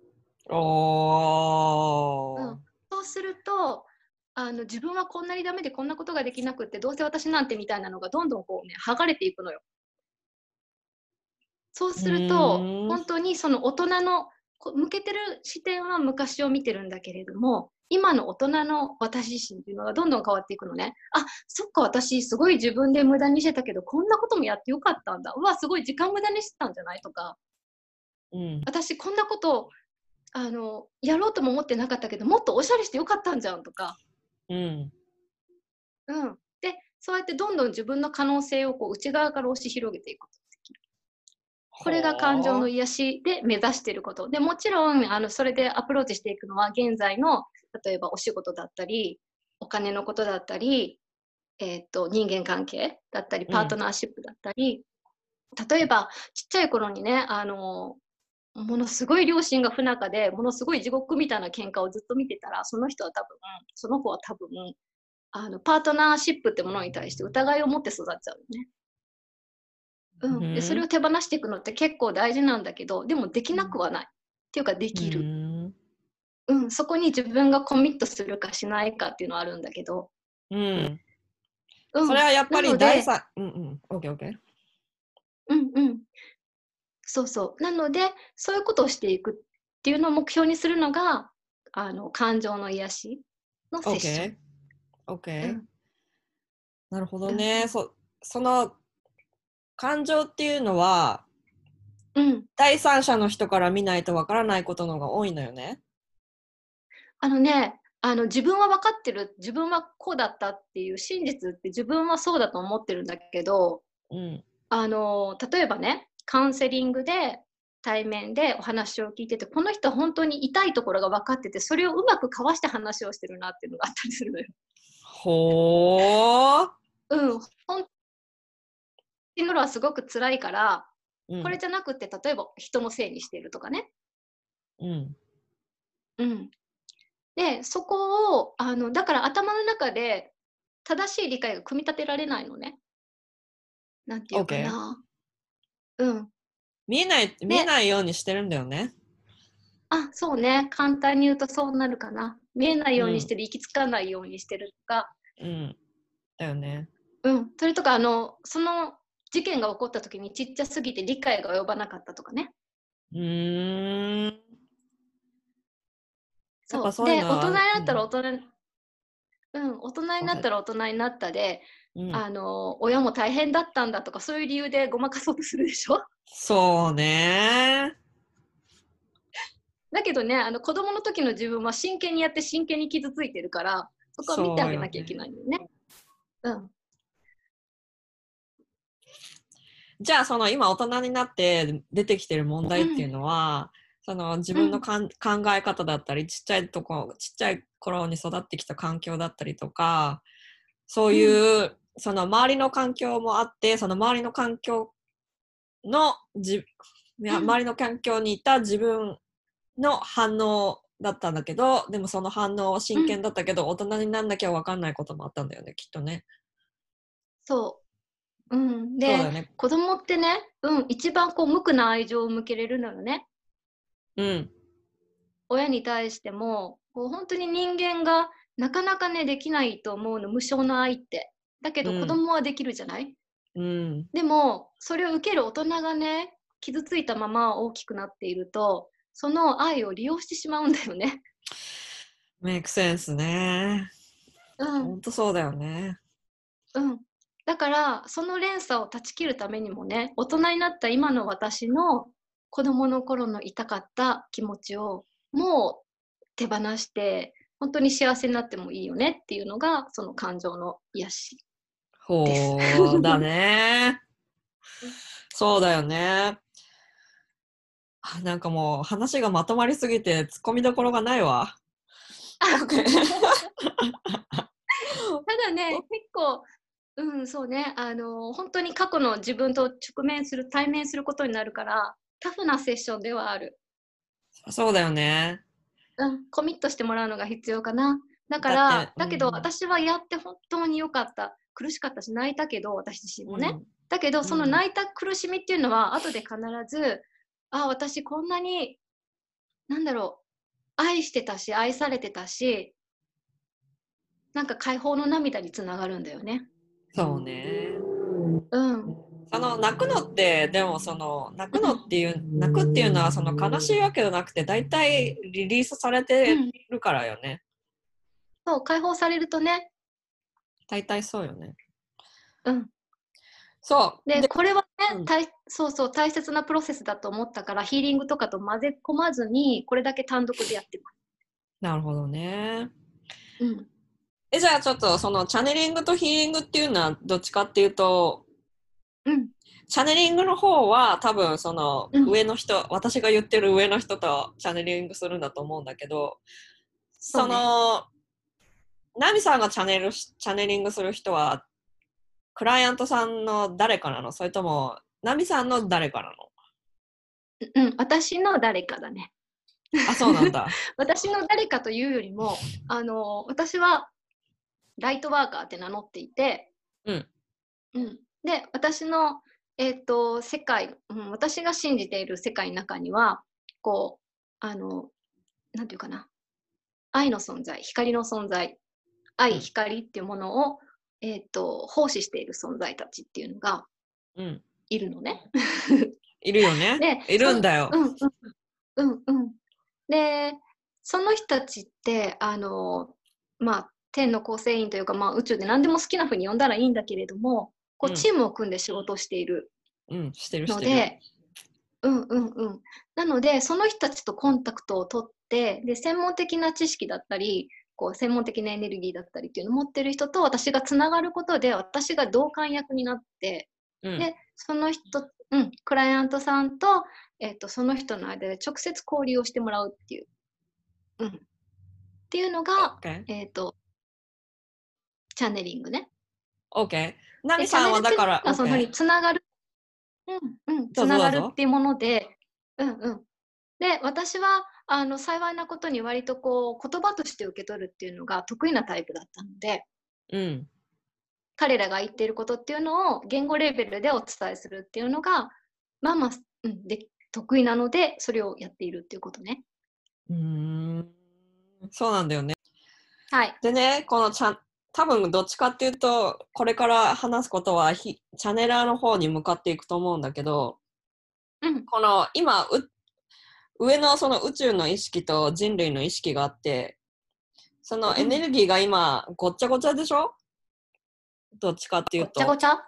[SPEAKER 1] おー。
[SPEAKER 2] うん。そうするとあの自分はこんなにダメでこんなことができなくってどうせ私なんてみたいなのがどんどんこうね剥がれていくのよ。そうすると本当にその大人のこ向けてる視点は昔を見てるんだけれども今の大人の私自身っていうのがどんどん変わっていくのね。あそっか私すごい自分で無駄にしてたけどこんなこともやってよかったんだ。うわすごい時間無駄にしてたんじゃないとか。
[SPEAKER 1] うん。
[SPEAKER 2] 私こんなことあのやろうとも思ってなかったけどもっとおしゃれしてよかったんじゃんとか、
[SPEAKER 1] うん。
[SPEAKER 2] うん、でそうやってどんどん自分の可能性をこう内側から押し広げていくことができる。これが感情の癒しで目指していること。でもちろんあのそれでアプローチしていくのは現在の例えばお仕事だったりお金のことだったり、えー、と人間関係だったり
[SPEAKER 1] うん。
[SPEAKER 2] パートナーシップだったり、例えばちっちゃい頃にねあのものすごい両親が不仲でものすごい地獄みたいな喧嘩をずっと見てたらその人は多分その子は多分あのパートナーシップってものに対して疑いを持って育っちゃうよね。うん、
[SPEAKER 1] うん。
[SPEAKER 2] でそれを手放していくのって結構大事なんだけどでもできなくはない、っていうかでき
[SPEAKER 1] う
[SPEAKER 2] る、
[SPEAKER 1] ん。
[SPEAKER 2] うん。そこに自分がコミットするかしないかっていうのはあるんだけど、
[SPEAKER 1] うん。
[SPEAKER 2] うん、
[SPEAKER 1] それはやっぱり第三うんうん。オッケーオッケー。
[SPEAKER 2] うんうんそうそう。なのでそういうことをしていくっていうのを目標にするのがあの感情の癒しのセッション。
[SPEAKER 1] オッケー。
[SPEAKER 2] うん。
[SPEAKER 1] なるほどね、そその感情っていうのは
[SPEAKER 2] うん、
[SPEAKER 1] 第三者の人から見ないとわからないことの方が多いのよね。
[SPEAKER 2] あのねあの自分は分かってる自分はこうだったっていう真実って自分はそうだと思ってるんだけど
[SPEAKER 1] うん。
[SPEAKER 2] あの例えばねカウンセリングで対面でお話を聞いててこの人は本当に痛いところが分かっててそれをうまくかわして話をしてるなっていうのがあったりするのよ。
[SPEAKER 1] ほー、
[SPEAKER 2] うん、本当にのはすごく辛いから、
[SPEAKER 1] うん、
[SPEAKER 2] これじゃなくて例えば人のせいにしてるとかね。
[SPEAKER 1] うん
[SPEAKER 2] うん、でそこをあのだから頭の中で正しい理解が組み立てられないのね。なんていうかな。うん。
[SPEAKER 1] 見えない見えないようにしてるんだよね。
[SPEAKER 2] あそうね簡単に言うとそうなるかな。見えないようにしてる、行き着かないようにしてるとか、
[SPEAKER 1] うんだよね。
[SPEAKER 2] うん、それとかあのその事件が起こった時にちっちゃすぎて理解が及ばなかったとかね。
[SPEAKER 1] うーん
[SPEAKER 2] そうで
[SPEAKER 1] そういうのは
[SPEAKER 2] 大人になったら大人に、うん、大人になったら大人になったで、
[SPEAKER 1] うん、
[SPEAKER 2] あの親も大変だったんだとかそういう理由でごまかそうとするでしょ？
[SPEAKER 1] そうね。
[SPEAKER 2] だけどねあの子供の時の自分は真剣にやって真剣に傷ついてるからそこは見てあげなきゃいけないんだよね。うん。
[SPEAKER 1] じゃあその今大人になって出てきてる問題っていうのは、その自分のかん、考え方だったりちっちゃいとこちっちゃい頃に育ってきた環境だったりとかそういう、その周りの環境もあってその周りの環境のじいや
[SPEAKER 2] うん
[SPEAKER 1] 周りの環境にいた自分の反応だったんだけどでもその反応は真剣だったけど、大人になんなきゃ分かんないこともあったんだよねきっとね。
[SPEAKER 2] そう。うん、
[SPEAKER 1] そう
[SPEAKER 2] で、
[SPEAKER 1] ね。
[SPEAKER 2] 子供ってね、うん、一番こう無垢な愛情を向けれるのよね。
[SPEAKER 1] うん
[SPEAKER 2] 親に対しても、こう本当に人間がなかなかね、できないと思うの、無償の愛って。だけど
[SPEAKER 1] うん
[SPEAKER 2] 子供はできるじゃない、
[SPEAKER 1] うん
[SPEAKER 2] でも、それを受ける大人がね、傷ついたまま大きくなっていると、その愛を利用してしまうんだよね。
[SPEAKER 1] メイクセンスね。
[SPEAKER 2] うん、
[SPEAKER 1] ほんとそうだよね。
[SPEAKER 2] うん。だからその連鎖を断ち切るためにもね大人になった今の私の子供の頃の痛かった気持ちをもう手放して本当に幸せになってもいいよねっていうのがその感情の癒し。
[SPEAKER 1] ほうだね。そうだよね。あなんかもう話がまとまりすぎて突っ込みどころがないわ。
[SPEAKER 2] ただね結構うんそうねあの本当に過去の自分と直面する対面することになるからタフなセッションではある。
[SPEAKER 1] そうだよね。
[SPEAKER 2] うん、コミットしてもらうのが必要かな。だからだけど
[SPEAKER 1] うん
[SPEAKER 2] 私はやって本当に良かった苦しかったし泣いたけど私自身もね、
[SPEAKER 1] うん
[SPEAKER 2] だけどその
[SPEAKER 1] うん
[SPEAKER 2] 泣いた苦しみっていうのは後で必ずあ私こんなになんだろう愛してたし愛されてたしなんか解放の涙につながるんだよね。
[SPEAKER 1] そうね。
[SPEAKER 2] うん、
[SPEAKER 1] その泣くのってでもその泣くのっていう泣くっていうのはその悲しいわけじゃなくて大体リリースされて
[SPEAKER 2] うん
[SPEAKER 1] るからよね。
[SPEAKER 2] そう解放されるとね、
[SPEAKER 1] 大体そうよね。
[SPEAKER 2] うん、
[SPEAKER 1] そう。
[SPEAKER 2] でこれはね、
[SPEAKER 1] うん
[SPEAKER 2] 大そうそう大切なプロセスだと思ったからヒーリングとかと混ぜ込まずにこれだけ単独でやってま
[SPEAKER 1] なるほどね。
[SPEAKER 2] す。うん
[SPEAKER 1] えじゃあちょっとそのチャネリングとヒーリングっていうのはどっちかっていうと
[SPEAKER 2] うん
[SPEAKER 1] チャネリングの方は多分その
[SPEAKER 2] うん
[SPEAKER 1] 上の人、私が言ってる上の人とチャネリングするんだと思うんだけどそのナミさんがチャネルしチャネリングする人はクライアントさんの誰かなの？それともナミさんの誰かな
[SPEAKER 2] うん、私の誰かだね。
[SPEAKER 1] のあそうなんだ。
[SPEAKER 2] 私の誰かというよりも、あの私はライトワーカーって名乗っていて、
[SPEAKER 1] うん。
[SPEAKER 2] うん。で私の、えー、と世界、うん、私が信じている世界の中にはこうあのなんていうかな。愛の存在光の存在愛、
[SPEAKER 1] うん
[SPEAKER 2] 光っていうものを、えー、と奉仕している存在たちっていうのが
[SPEAKER 1] うん
[SPEAKER 2] いるのね。
[SPEAKER 1] いるよね
[SPEAKER 2] で
[SPEAKER 1] いるんだよ、
[SPEAKER 2] うんうんうんうん。でその人たちってあのまあ天の構成員というか、まあ、宇宙で何でも好きな風に呼んだらいいんだけれどもこ
[SPEAKER 1] う
[SPEAKER 2] うんチームを組んで仕事をしているので、うんうんうん。なのでその人たちとコンタクトを取ってで専門的な知識だったりこう専門的なエネルギーだったりっていうのを持ってる人と私がつながることで私が同感役になって
[SPEAKER 1] うん。
[SPEAKER 2] でその人、うん、クライアントさんと,、えっとその人の間で直接交流をしてもらうっていう、うん、っていうのが、
[SPEAKER 1] OK
[SPEAKER 2] えっとチャネリングね。
[SPEAKER 1] OK ナ
[SPEAKER 2] で
[SPEAKER 1] ミさんはだから
[SPEAKER 2] そのにつながる、うんうん、つながるっていうもので、うんうん。で私はあの幸いなことに割とこう言葉として受け取るっていうのが得意なタイプだったので。
[SPEAKER 1] うん
[SPEAKER 2] 彼らが言っていることっていうのを言語レベルでお伝えするっていうのがまあまあ、うん、で得意なのでそれをやっているっていうことね。
[SPEAKER 1] うーんそうなんだよね
[SPEAKER 2] はい。
[SPEAKER 1] でね、このチャ多分どっちかっていうと、これから話すことはひチャネラーの方に向かっていくと思うんだけど、
[SPEAKER 2] うん
[SPEAKER 1] この今う、上のその宇宙の意識と人類の意識があって、そのエネルギーが今ごっちゃごちゃでしょ？どっちかっていうと
[SPEAKER 2] ごちゃご。ちゃ？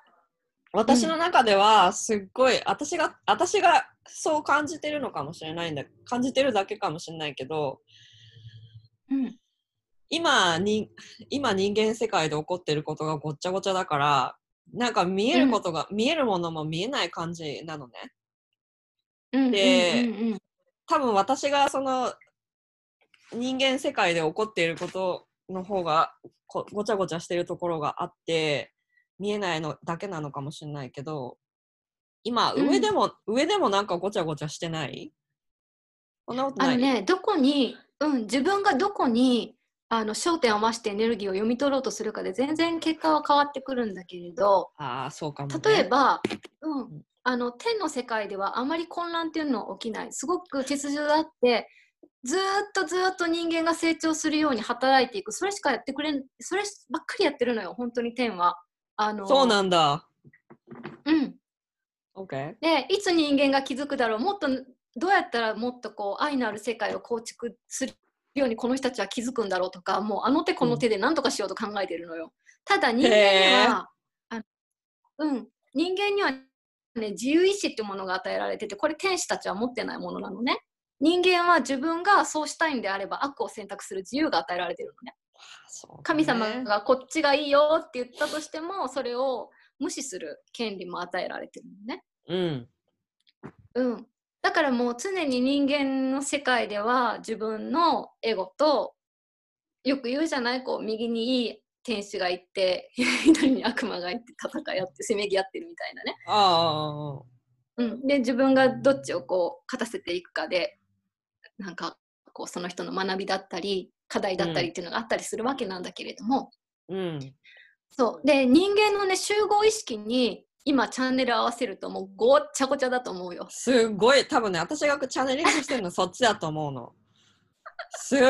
[SPEAKER 1] 私の中ではすっごい、私が、私がそう感じてるのかもしれないんだ、感じてるだけかもしれないけど、
[SPEAKER 2] うん。
[SPEAKER 1] 今に今人間世界で起こってることがごっちゃごちゃだからなんか見えることが、見えるものも見えない感じなのね
[SPEAKER 2] うん。
[SPEAKER 1] で
[SPEAKER 2] うんうんうん
[SPEAKER 1] 多分私がその人間世界で起こっていることの方がこごちゃごちゃしてるところがあって見えないのだけなのかもしれないけど今
[SPEAKER 2] うん。
[SPEAKER 1] 上でも、上でもなんかごちゃごちゃしてない？そんなことない？
[SPEAKER 2] あのね、どこに、うん、自分がどこにあの焦点を合わせてエネルギーを読み取ろうとするかで全然結果は変わってくるんだけれど、
[SPEAKER 1] ああそうかも、ね、
[SPEAKER 2] 例えば、うん。
[SPEAKER 1] ん、
[SPEAKER 2] あの天の世界ではあまり混乱っていうのは起きない。すごく秩序があってずーっとずーっと人間が成長するように働いていく。それしかやってくれんそればっかりやってるのよ本当に天は。あの
[SPEAKER 1] そうなんだ。
[SPEAKER 2] うん、
[SPEAKER 1] OK
[SPEAKER 2] でいつ人間が気づくだろう。もっとどうやったらもっとこう愛のある世界を構築するようにこの人たちは気づくんだろうとかもうあの手この手で何とかしようと考えてるのよ。ただ人間には、あのうん、人間には、ね、自由意志ってものが与えられててこれ天使たちは持ってないものなのね。人間は自分がそうしたいんであれば悪を選択する自由が与えられてるのね。神様がこっちがいいよって言ったとしてもそれを無視する権利も与えられてるのね。
[SPEAKER 1] うん。
[SPEAKER 2] うん、だからもう常に人間の世界では自分のエゴとよく言うじゃないこう右にいい天使がいて 左に悪魔がいて戦い合ってせめぎ合ってるみたいなね、
[SPEAKER 1] ああ。
[SPEAKER 2] うん、で自分がどっちをこう勝たせていくかでなんかこうその人の学びだったり課題だったりっていうのがあったりするわけなんだけれども、
[SPEAKER 1] うん。
[SPEAKER 2] そうで人間のね集合意識に今チャンネル合わせるともうごっちゃごちゃだと思うよ。
[SPEAKER 1] すごい、多分ね、私がチャネリングしてるのそっちだと思うの。すっ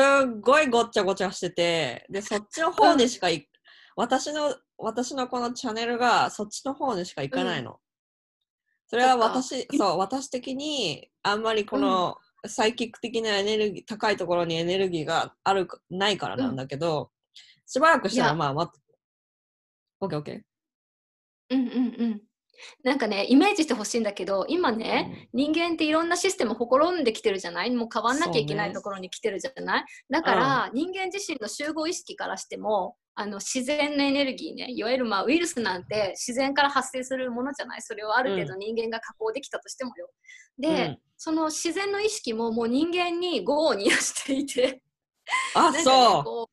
[SPEAKER 1] ごいごっちゃごちゃしてて、で、そっちの方にしかい、私の、私のこのチャンネルがそっちの方にしか行かないの。それは
[SPEAKER 2] そっか。
[SPEAKER 1] 私、そう、私的にあんまりこの、サイキック的なエネルギー、高いところにエネルギーがあるか、ないからなんだけど、しばらくしたら、まあ、ま、オッケーオッケ
[SPEAKER 2] うんうんうん。なんかね、イメージしてほしいんだけど、今
[SPEAKER 1] ー。
[SPEAKER 2] ね、人間っていろんなシステムほころんできてるじゃない？もう変わんなきゃいけないところに来てるじゃない？だから、人間自身の集合意識からしても、あの自然のエネルギーね、いわゆるまあウイルスなんて自然から発生するものじゃない？それをある程度人間が加工できたとしてもよ。で、
[SPEAKER 1] うん。
[SPEAKER 2] その自然の意識ももう人間に業を煮やしていて、
[SPEAKER 1] あ、そ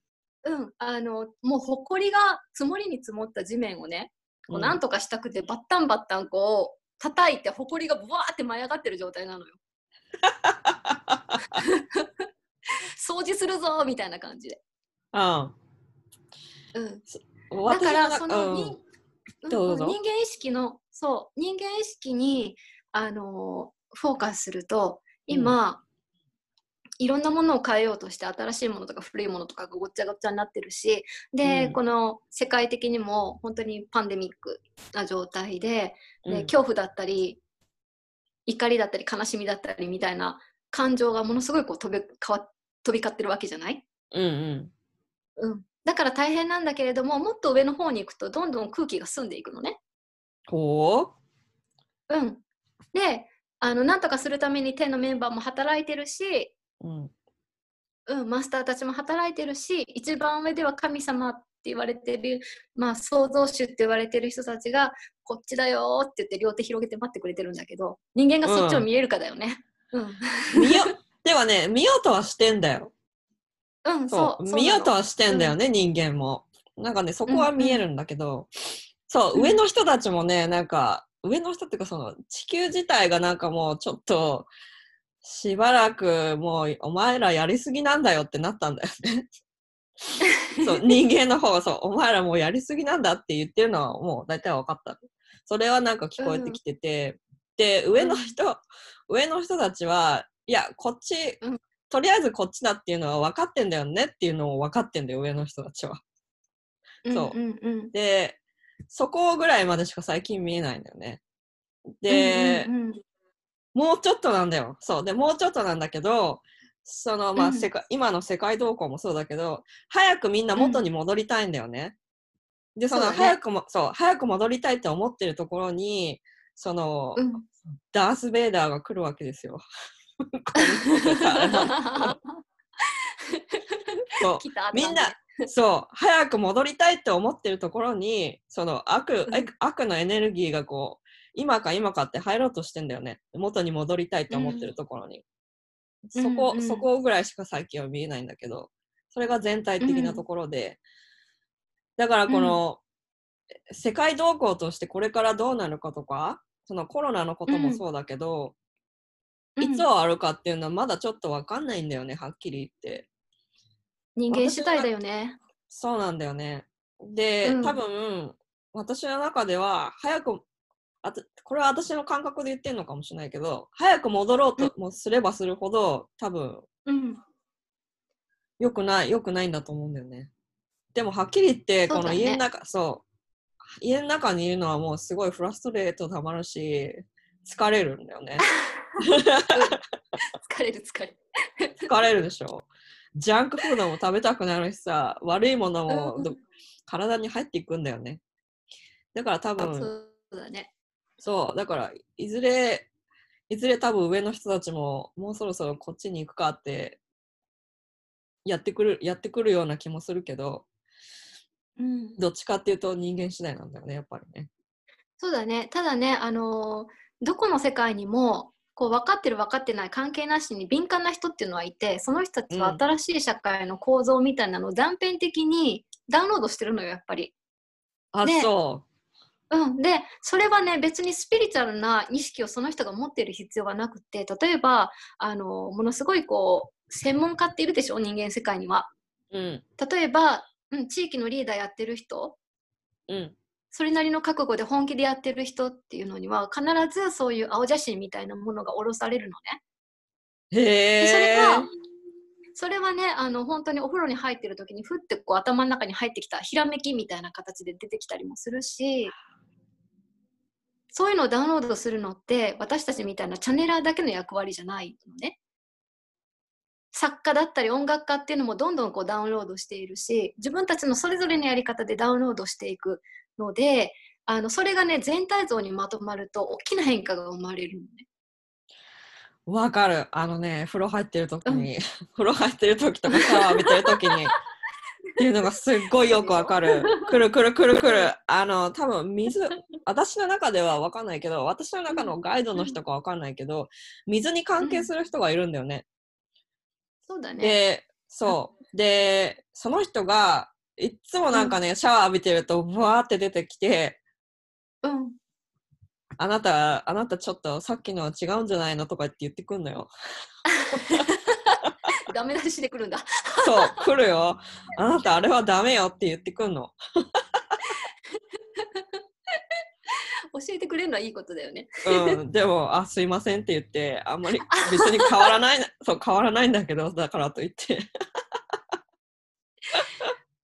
[SPEAKER 1] う。
[SPEAKER 2] うん、あのもう埃が積もりに積もった地面をね、こう
[SPEAKER 1] うん
[SPEAKER 2] なんとかしたくてバッタンバッタンこう叩いて埃がブワーって舞い上がってる状態なのよ。掃除するぞみたいな感じで。
[SPEAKER 1] うん。
[SPEAKER 2] うん、だからその
[SPEAKER 1] 私
[SPEAKER 2] 人,、うん人間意識のそう人間意識にあのフォーカスすると今、いろんなものを変えようとして新しいものとか古いものとかがごっちゃごっちゃになってるしで、
[SPEAKER 1] うん。
[SPEAKER 2] この世界的にも本当にパンデミックな状態で
[SPEAKER 1] うん。
[SPEAKER 2] で恐怖だったり怒りだったり悲しみだったりみたいな感情がものすごいこう飛び変わ飛び交ってるわけじゃない、
[SPEAKER 1] うんうん。
[SPEAKER 2] うん、だから大変なんだけれどももっと上の方に行くとどんどん空気が澄んでいくのね。
[SPEAKER 1] ほ
[SPEAKER 2] うん、であのなんとかするために手のメンバーも働いてるし、
[SPEAKER 1] う。うん。
[SPEAKER 2] うん、マスターたちも働いてるし一番上では神様って言われてる、まあ、創造主って言われてる人たちがこっちだよって言って両手広げて待ってくれてるんだけど人間がそっちを見えるかだよね。うん、
[SPEAKER 1] 見よ、ではね、見ようとはしてんだよ。
[SPEAKER 2] うん、
[SPEAKER 1] そ
[SPEAKER 2] そうう。
[SPEAKER 1] 見ようとはしてんだよね、人間も。なんかね、そこは見えるんだけど、そう、
[SPEAKER 2] うん
[SPEAKER 1] 上の人たちもね、なんか、上の人っていうか、その、地球自体がなんかもう、ちょっと、しばらく、もう、お前らやりすぎなんだよってなったんだよね。そう、人間の方はそう、お前らもうやりすぎなんだって言ってるのはもう大体分かった。それはなんか聞こえてきてて、で、上の人、上の人たちは、いや、こっち、
[SPEAKER 2] うん
[SPEAKER 1] とりあえずこっちだっていうのは分かってんだよねっていうのを分かってんだよ、上の人たちは。そう
[SPEAKER 2] うんうんうん、
[SPEAKER 1] で、そこぐらいまでしか最近見えないんだよね。で、
[SPEAKER 2] うんうんうん
[SPEAKER 1] もうちょっとなんだよ。そう。で、もうちょっとなんだけど、その、まあ、
[SPEAKER 2] うん
[SPEAKER 1] 世界、今の世界動向もそうだけど、早くみんな元に戻りたいんだよね。で、その、早くも、そう、早く戻りたいって思ってるところに、その、
[SPEAKER 2] うん
[SPEAKER 1] ダース・ベイダーが来るわけですよ。そうみんな、そう、早く戻りたいって思ってるところに、その悪悪のエネルギーがこう、今か今かって入ろうとしてんだよね。元に戻りたいって思ってるところに。そこ、
[SPEAKER 2] うんうん
[SPEAKER 1] そこぐらいしか最近は見えないんだけど、それが全体的なところで、だからこの、世界動向としてこれからどうなるかとか、そのコロナのこともそうだけど、いつ終わるかっていうのはまだちょっとわかんないんだよね、はっきり言って。
[SPEAKER 2] 人間次第だよね。
[SPEAKER 1] そうなんだよね。で、
[SPEAKER 2] うん
[SPEAKER 1] 多分、私の中では、早く、あとこれは私の感覚で言ってるのかもしれないけど、早く戻ろうともすればするほど、多分、
[SPEAKER 2] うん
[SPEAKER 1] 良くない、良くないんだと思うんだよね。でも、はっきり言って、この家の中、そう、家の中にいるのはもうすごいフラストレートたまるし、疲れるんだよね。
[SPEAKER 2] 疲れる疲れる。
[SPEAKER 1] 疲れるでしょ。ジャンクフードも食べたくなるしさ、悪いものもど体に入っていくんだよね。だから多分、
[SPEAKER 2] そうだね。
[SPEAKER 1] そう、だから、いずれ、いずれ多分上の人たちも、もうそろそろこっちに行くかって、やってくる、やってくるような気もするけど、
[SPEAKER 2] うん、
[SPEAKER 1] どっちかっていうと人間次第なんだよね、やっぱりね。
[SPEAKER 2] そうだね。ただね、あのーどこの世界にも、こう分かってる分かってない関係なしに敏感な人っていうのはいて、その人たちは
[SPEAKER 1] うん
[SPEAKER 2] 新しい社会の構造みたいなのを断片的にダウンロードしてるのよ、やっぱり。
[SPEAKER 1] あ、
[SPEAKER 2] ね
[SPEAKER 1] そ
[SPEAKER 2] うん、でそれはね別にスピリチュアルな意識をその人が持っている必要はなくて例えばあのものすごいこう専門家っているでしょ？人間世界には。
[SPEAKER 1] う。うん。
[SPEAKER 2] 例えば、うん、地域のリーダーやってる人
[SPEAKER 1] うん。
[SPEAKER 2] それなりの覚悟で本気でやってる人っていうのには必ずそういう青写真みたいなものが下ろされるのね。
[SPEAKER 1] へ
[SPEAKER 2] でそれ
[SPEAKER 1] え。
[SPEAKER 2] がそれはねあの本当にお風呂に入ってる時にふってこう頭の中に入ってきたひらめきみたいな形で出てきたりもするしそういうのをダウンロードするのって私たちみたいなチャネラーだけの役割じゃないのね。作家だったり音楽家っていうのもどんどんこうダウンロードしているし自分たちのそれぞれのやり方でダウンロードしていくのであのそれがね全体像にまとまると大きな変化が生まれるのね。
[SPEAKER 1] わかる。あのね、風呂入ってる時に、風呂入ってる時とかシャワー浴びてる時に、っていうのがすっごいよくわかる。くるくるくるくる。あの、多分水、私の中ではわかんないけど、私の中のガイドの人かわかんないけど、水に関係する人がいるんだよね。
[SPEAKER 2] そうだね。
[SPEAKER 1] で、そう。で、その人が、いっつもなんかね、シャワー浴びてると、ブワーって出てきて、
[SPEAKER 2] うん、
[SPEAKER 1] あなた、あなたちょっとさっきのは違うんじゃないのとかって言ってくんのよ。
[SPEAKER 2] ダメ出ししてくるんだ。
[SPEAKER 1] そう、来るよ。あなたあれはダメよって言ってくんの。
[SPEAKER 2] 教えてくれるのはいいことだよね。
[SPEAKER 1] うん、でも、あ、すいませんって言って、あんまり別に変わらないな、そう、変わらないんだけど、だからといって。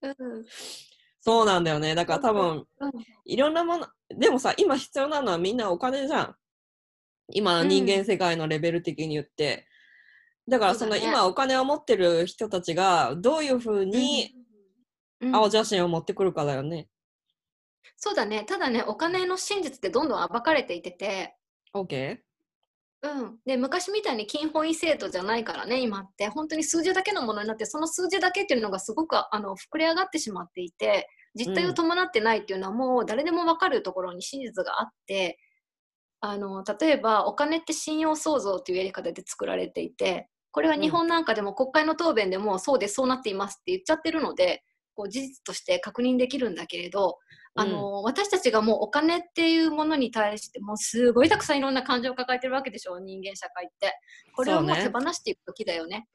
[SPEAKER 2] うん
[SPEAKER 1] そうなんだよね。だから多分、
[SPEAKER 2] うん
[SPEAKER 1] いろんなもの、でもさ、今必要なのはみんなお金じゃん。今の人間世界のレベル的に言って。だからその今お金を持ってる人たちがどういうふうに
[SPEAKER 2] うん
[SPEAKER 1] 青写真を持ってくるかだよね。
[SPEAKER 2] そうだね。ただね、お金の真実ってどんどん暴かれていてて、
[SPEAKER 1] OK?
[SPEAKER 2] うん、で昔みたいに金本位制度じゃないからね今って本当に数字だけのものになってその数字だけっていうのがすごくあの膨れ上がってしまっていて実態を伴ってないっていうのはもう誰でも分かるところに真実があってあの例えばお金って信用創造っていうやり方で作られていてこれは日本なんかでも国会の答弁でもそうですそうなっていますって言っちゃってるのでこう事実として確認できるんだけれどあの、私たちがもうお金っていうものに対してもうすごいたくさんいろんな感情を抱えてるわけでしょ人間社会って。これをもう
[SPEAKER 1] そうね。
[SPEAKER 2] 手放していく時だよね。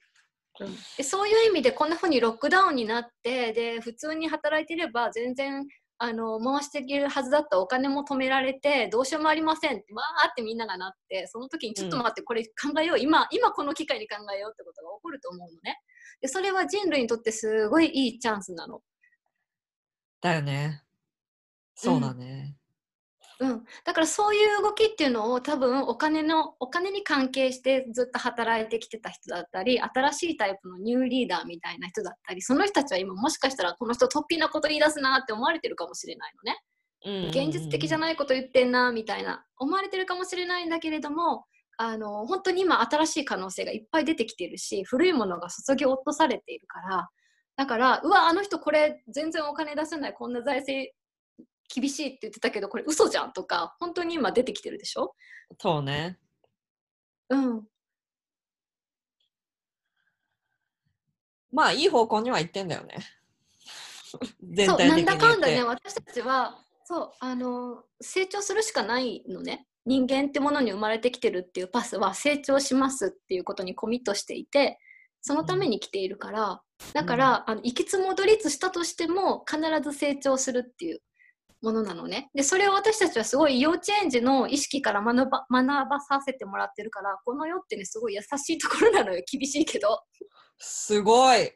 [SPEAKER 2] うん。でそういう意味でこんな風にロックダウンになってで普通に働いてれば全然あの回していけるはずだったお金も止められてどうしようもありませんってわーってみんながなってその時にちょっと待って、これ考えよう今今この機会に考えようってことが起こると思うのねでそれは人類にとってすごいいいチャンスなの
[SPEAKER 1] だよね。そうだね。
[SPEAKER 2] うん、だからそういう動きっていうのを多分お金のお金に関係してずっと働いてきてた人だったり新しいタイプのニューリーダーみたいな人だったりその人たちは今もしかしたらこの人突飛なこと言い出すなって思われてるかもしれないのね
[SPEAKER 1] うん
[SPEAKER 2] 現実的じゃ。ないこと言ってんなみたいな思われてるかもしれないんだけれどもあの本当に今新しい可能性がいっぱい出てきてるし古いものが注ぎ落とされているからだからうわあの人これ全然お金出せないこんな財政厳しいって言ってたけどこれ嘘じゃんとか本当に今出てきてるでしょ？
[SPEAKER 1] そうね。
[SPEAKER 2] うん
[SPEAKER 1] まあ、いい方向には行ってんだよね。全
[SPEAKER 2] そうなん。だかんだね私たちはそうあの成長するしかないのね人間ってものに生まれてきてるっていうパスは成長しますっていうことにコミットしていてそのために来ているからだから、あの行きつ戻りつしたとしても必ず成長するっていうものなのね。でそれを私たちはすごい幼稚園児の意識から学ば学ばさせてもらってるからこの世ってねすごい優しいところなのよ。厳しいけど。
[SPEAKER 1] すごい。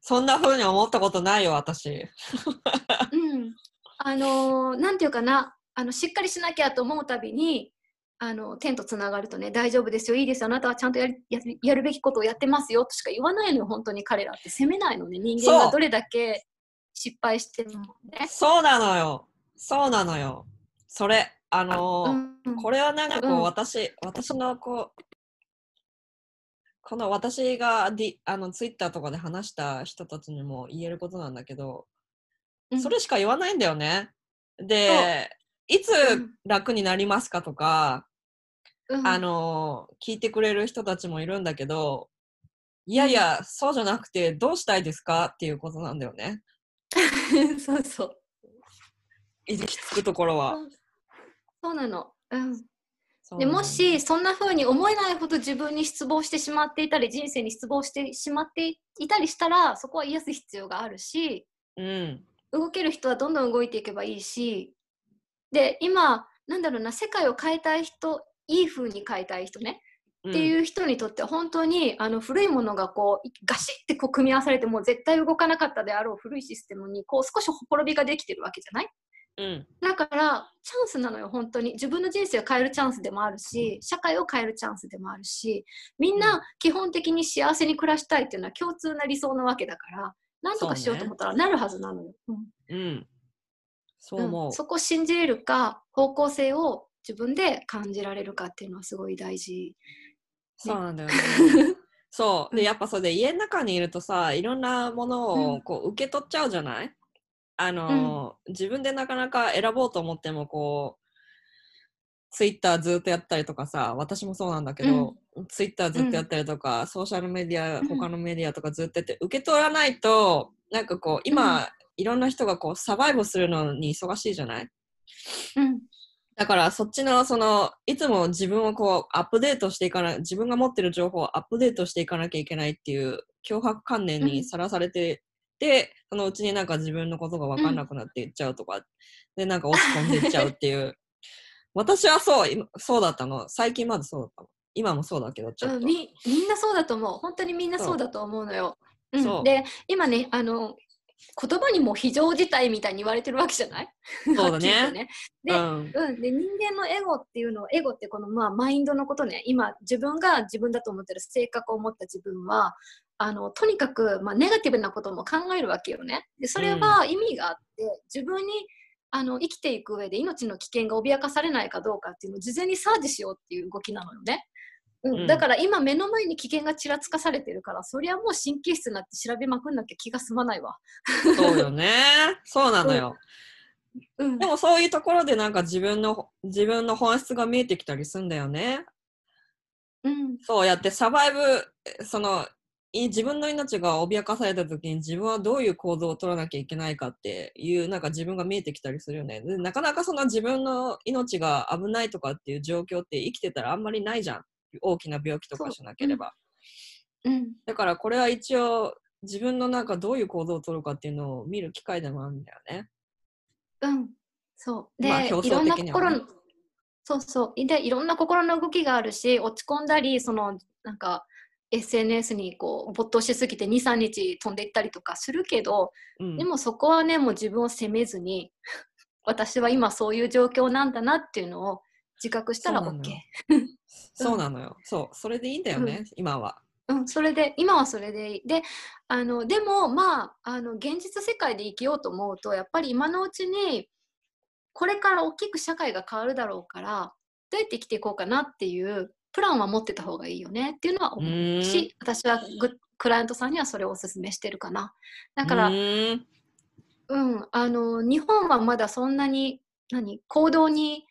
[SPEAKER 1] そんな風に思ったことないよ、私。
[SPEAKER 2] うん、あのーなんていうかな。あのしっかりしなきゃと思うたびにあの天とつながるとね大丈夫ですよ。いいですよ。あなたはちゃんとやるやるやるべきことをやってますよとしか言わないのよ本当に彼らって。責めないのね。人間がどれだけ失敗してもね
[SPEAKER 1] そうなのよ。そうなのよ。それ、あのー
[SPEAKER 2] うん
[SPEAKER 1] これはなんかこう、
[SPEAKER 2] うん
[SPEAKER 1] 私、私のこう、この私がディあのツイッターとかで話した人たちにも言えることなんだけど、
[SPEAKER 2] うん
[SPEAKER 1] それしか言わないんだよね。で、いつ
[SPEAKER 2] うん
[SPEAKER 1] 楽になりますかとか、
[SPEAKER 2] うん
[SPEAKER 1] あのー聞いてくれる人たちもいるんだけど、いやいや、そうじゃなくて、どうしたいですかっていうことなんだよね。
[SPEAKER 2] そうそう。
[SPEAKER 1] 行き着くところは。
[SPEAKER 2] そうなの。うん。でもしそんな風に思えないほど自分に失望してしまっていたり人生に失望してしまっていたりしたらそこは癒す必要があるし
[SPEAKER 1] うん、
[SPEAKER 2] 動ける人はどんどん動いていけばいいしで今なんだろうな世界を変えたい人いい風に変えたい人ね、って
[SPEAKER 1] う
[SPEAKER 2] いう人にとって本当にあの古いものがこうガシッてこう組み合わされてもう絶対動かなかったであろう古いシステムにこう少しほころびができてるわけじゃない？
[SPEAKER 1] ん、
[SPEAKER 2] だからチャンスなのよ本当に。自分の人生を変えるチャンスでもあるし社会を変えるチャンスでもあるしみん
[SPEAKER 1] うん。
[SPEAKER 2] な基本的に幸せに暮らしたいっていうのは共通な理想なわけだから何とかしようと思ったらなるはずなのよ。うん
[SPEAKER 1] うん、うん。そう思う。
[SPEAKER 2] うん。そこを信じれるか方向性を自分で感じられるかっていうのはすごい大事。
[SPEAKER 1] そうなんだよね。そう。で、
[SPEAKER 2] うん。
[SPEAKER 1] やっぱそれで家の中にいるとさ、いろんなもの
[SPEAKER 2] うん。
[SPEAKER 1] をこう受け取っちゃうじゃない？あの、自分でなかなか選ぼうと思っても、こう、ツイッターずっとやったりとかさ、私もそうなんだけど、ツイッターずっとやったりとか、ソーシャルメディア、
[SPEAKER 2] うん。
[SPEAKER 1] 他のメディアとかずっとやって、受け取らないと、なんかこう、今、いろんな人がこう、サバイブするのに忙しいじゃない？
[SPEAKER 2] うん
[SPEAKER 1] だからそっちのそのいつも自分をこうアップデートしていかない自分が持ってる情報をアップデートしていかなきゃいけないっていう脅迫観念にさらされてて、そのうちになんか自分のことが分かんなくなっていっちゃうとか、でなんか落ち込んでいっちゃうっていう。私はそう今そうだったの。最近までそうだったの。今もそうだけどちょっと、
[SPEAKER 2] うん、みみんなそうだと思う。本当にみんなそうだと思うのよ。うん。で今ねあの言葉にも非常事態みたいに言われてるわけじゃない？
[SPEAKER 1] そうだ
[SPEAKER 2] はっきりと
[SPEAKER 1] ね。
[SPEAKER 2] で
[SPEAKER 1] うん。
[SPEAKER 2] うん、で人間のエゴっていうのをエゴってこの、まあ、マインドのことね。今自分が自分だと思ってる性格を持った自分はあのとにかく、まあ、ネガティブなことも考えるわけよね。でそれは意味があって、自分にあの生きていく上で命の危険が脅かされないかどうかっていうのを事前にサーチしようっていう動きなのよね。うん。
[SPEAKER 1] うん。
[SPEAKER 2] だから今目の前に危険がちらつかされてるからそりゃもう神経質になって調べまくんなきゃ気が済まないわ。
[SPEAKER 1] そうよね。そうなのよ、
[SPEAKER 2] うん。
[SPEAKER 1] でもそういうところでなんか自分の自分の本質が見えてきたりするんだよね。
[SPEAKER 2] うん。
[SPEAKER 1] そうやってサバイブ、その、い自分の命が脅かされた時に自分はどういう行動を取らなきゃいけないかっていう、なんか自分が見えてきたりするよね。でなかなかその自分の命が危ないとかっていう状況って生きてたらあんまりないじゃん。大きな病気とかしなければ。
[SPEAKER 2] うん
[SPEAKER 1] だからこれは一応自分のなんかどういう行動を取るかっていうのを見る機会でもあるんだよね。
[SPEAKER 2] うん、そう。で、
[SPEAKER 1] まあ表
[SPEAKER 2] いろんな心の、そうそう。で、いろんな心の動きがあるし、落ち込んだり、その、なんか、SNS にこう没頭しすぎて2、3日飛んでいったりとかするけど、
[SPEAKER 1] うん、
[SPEAKER 2] でもそこはね、もう自分を責めずに、私は今そういう状況なんだなっていうのを自覚したら
[SPEAKER 1] そうなのよ。そうなのよ。そう。それでいいんだよね、今は。
[SPEAKER 2] うん、それで今はそれでいい。であのでもまああの現実世界で生きようと思うとやっぱり今のうちにこれから大きく社会が変わるだろうからどうやって生きていこうかなっていうプランは持ってた方がいいよねっていうのは思
[SPEAKER 1] う
[SPEAKER 2] し私はグクライアントさんにはそれをお勧めしてるかな。だから、
[SPEAKER 1] うん、
[SPEAKER 2] あの日本はまだそんなに何行動に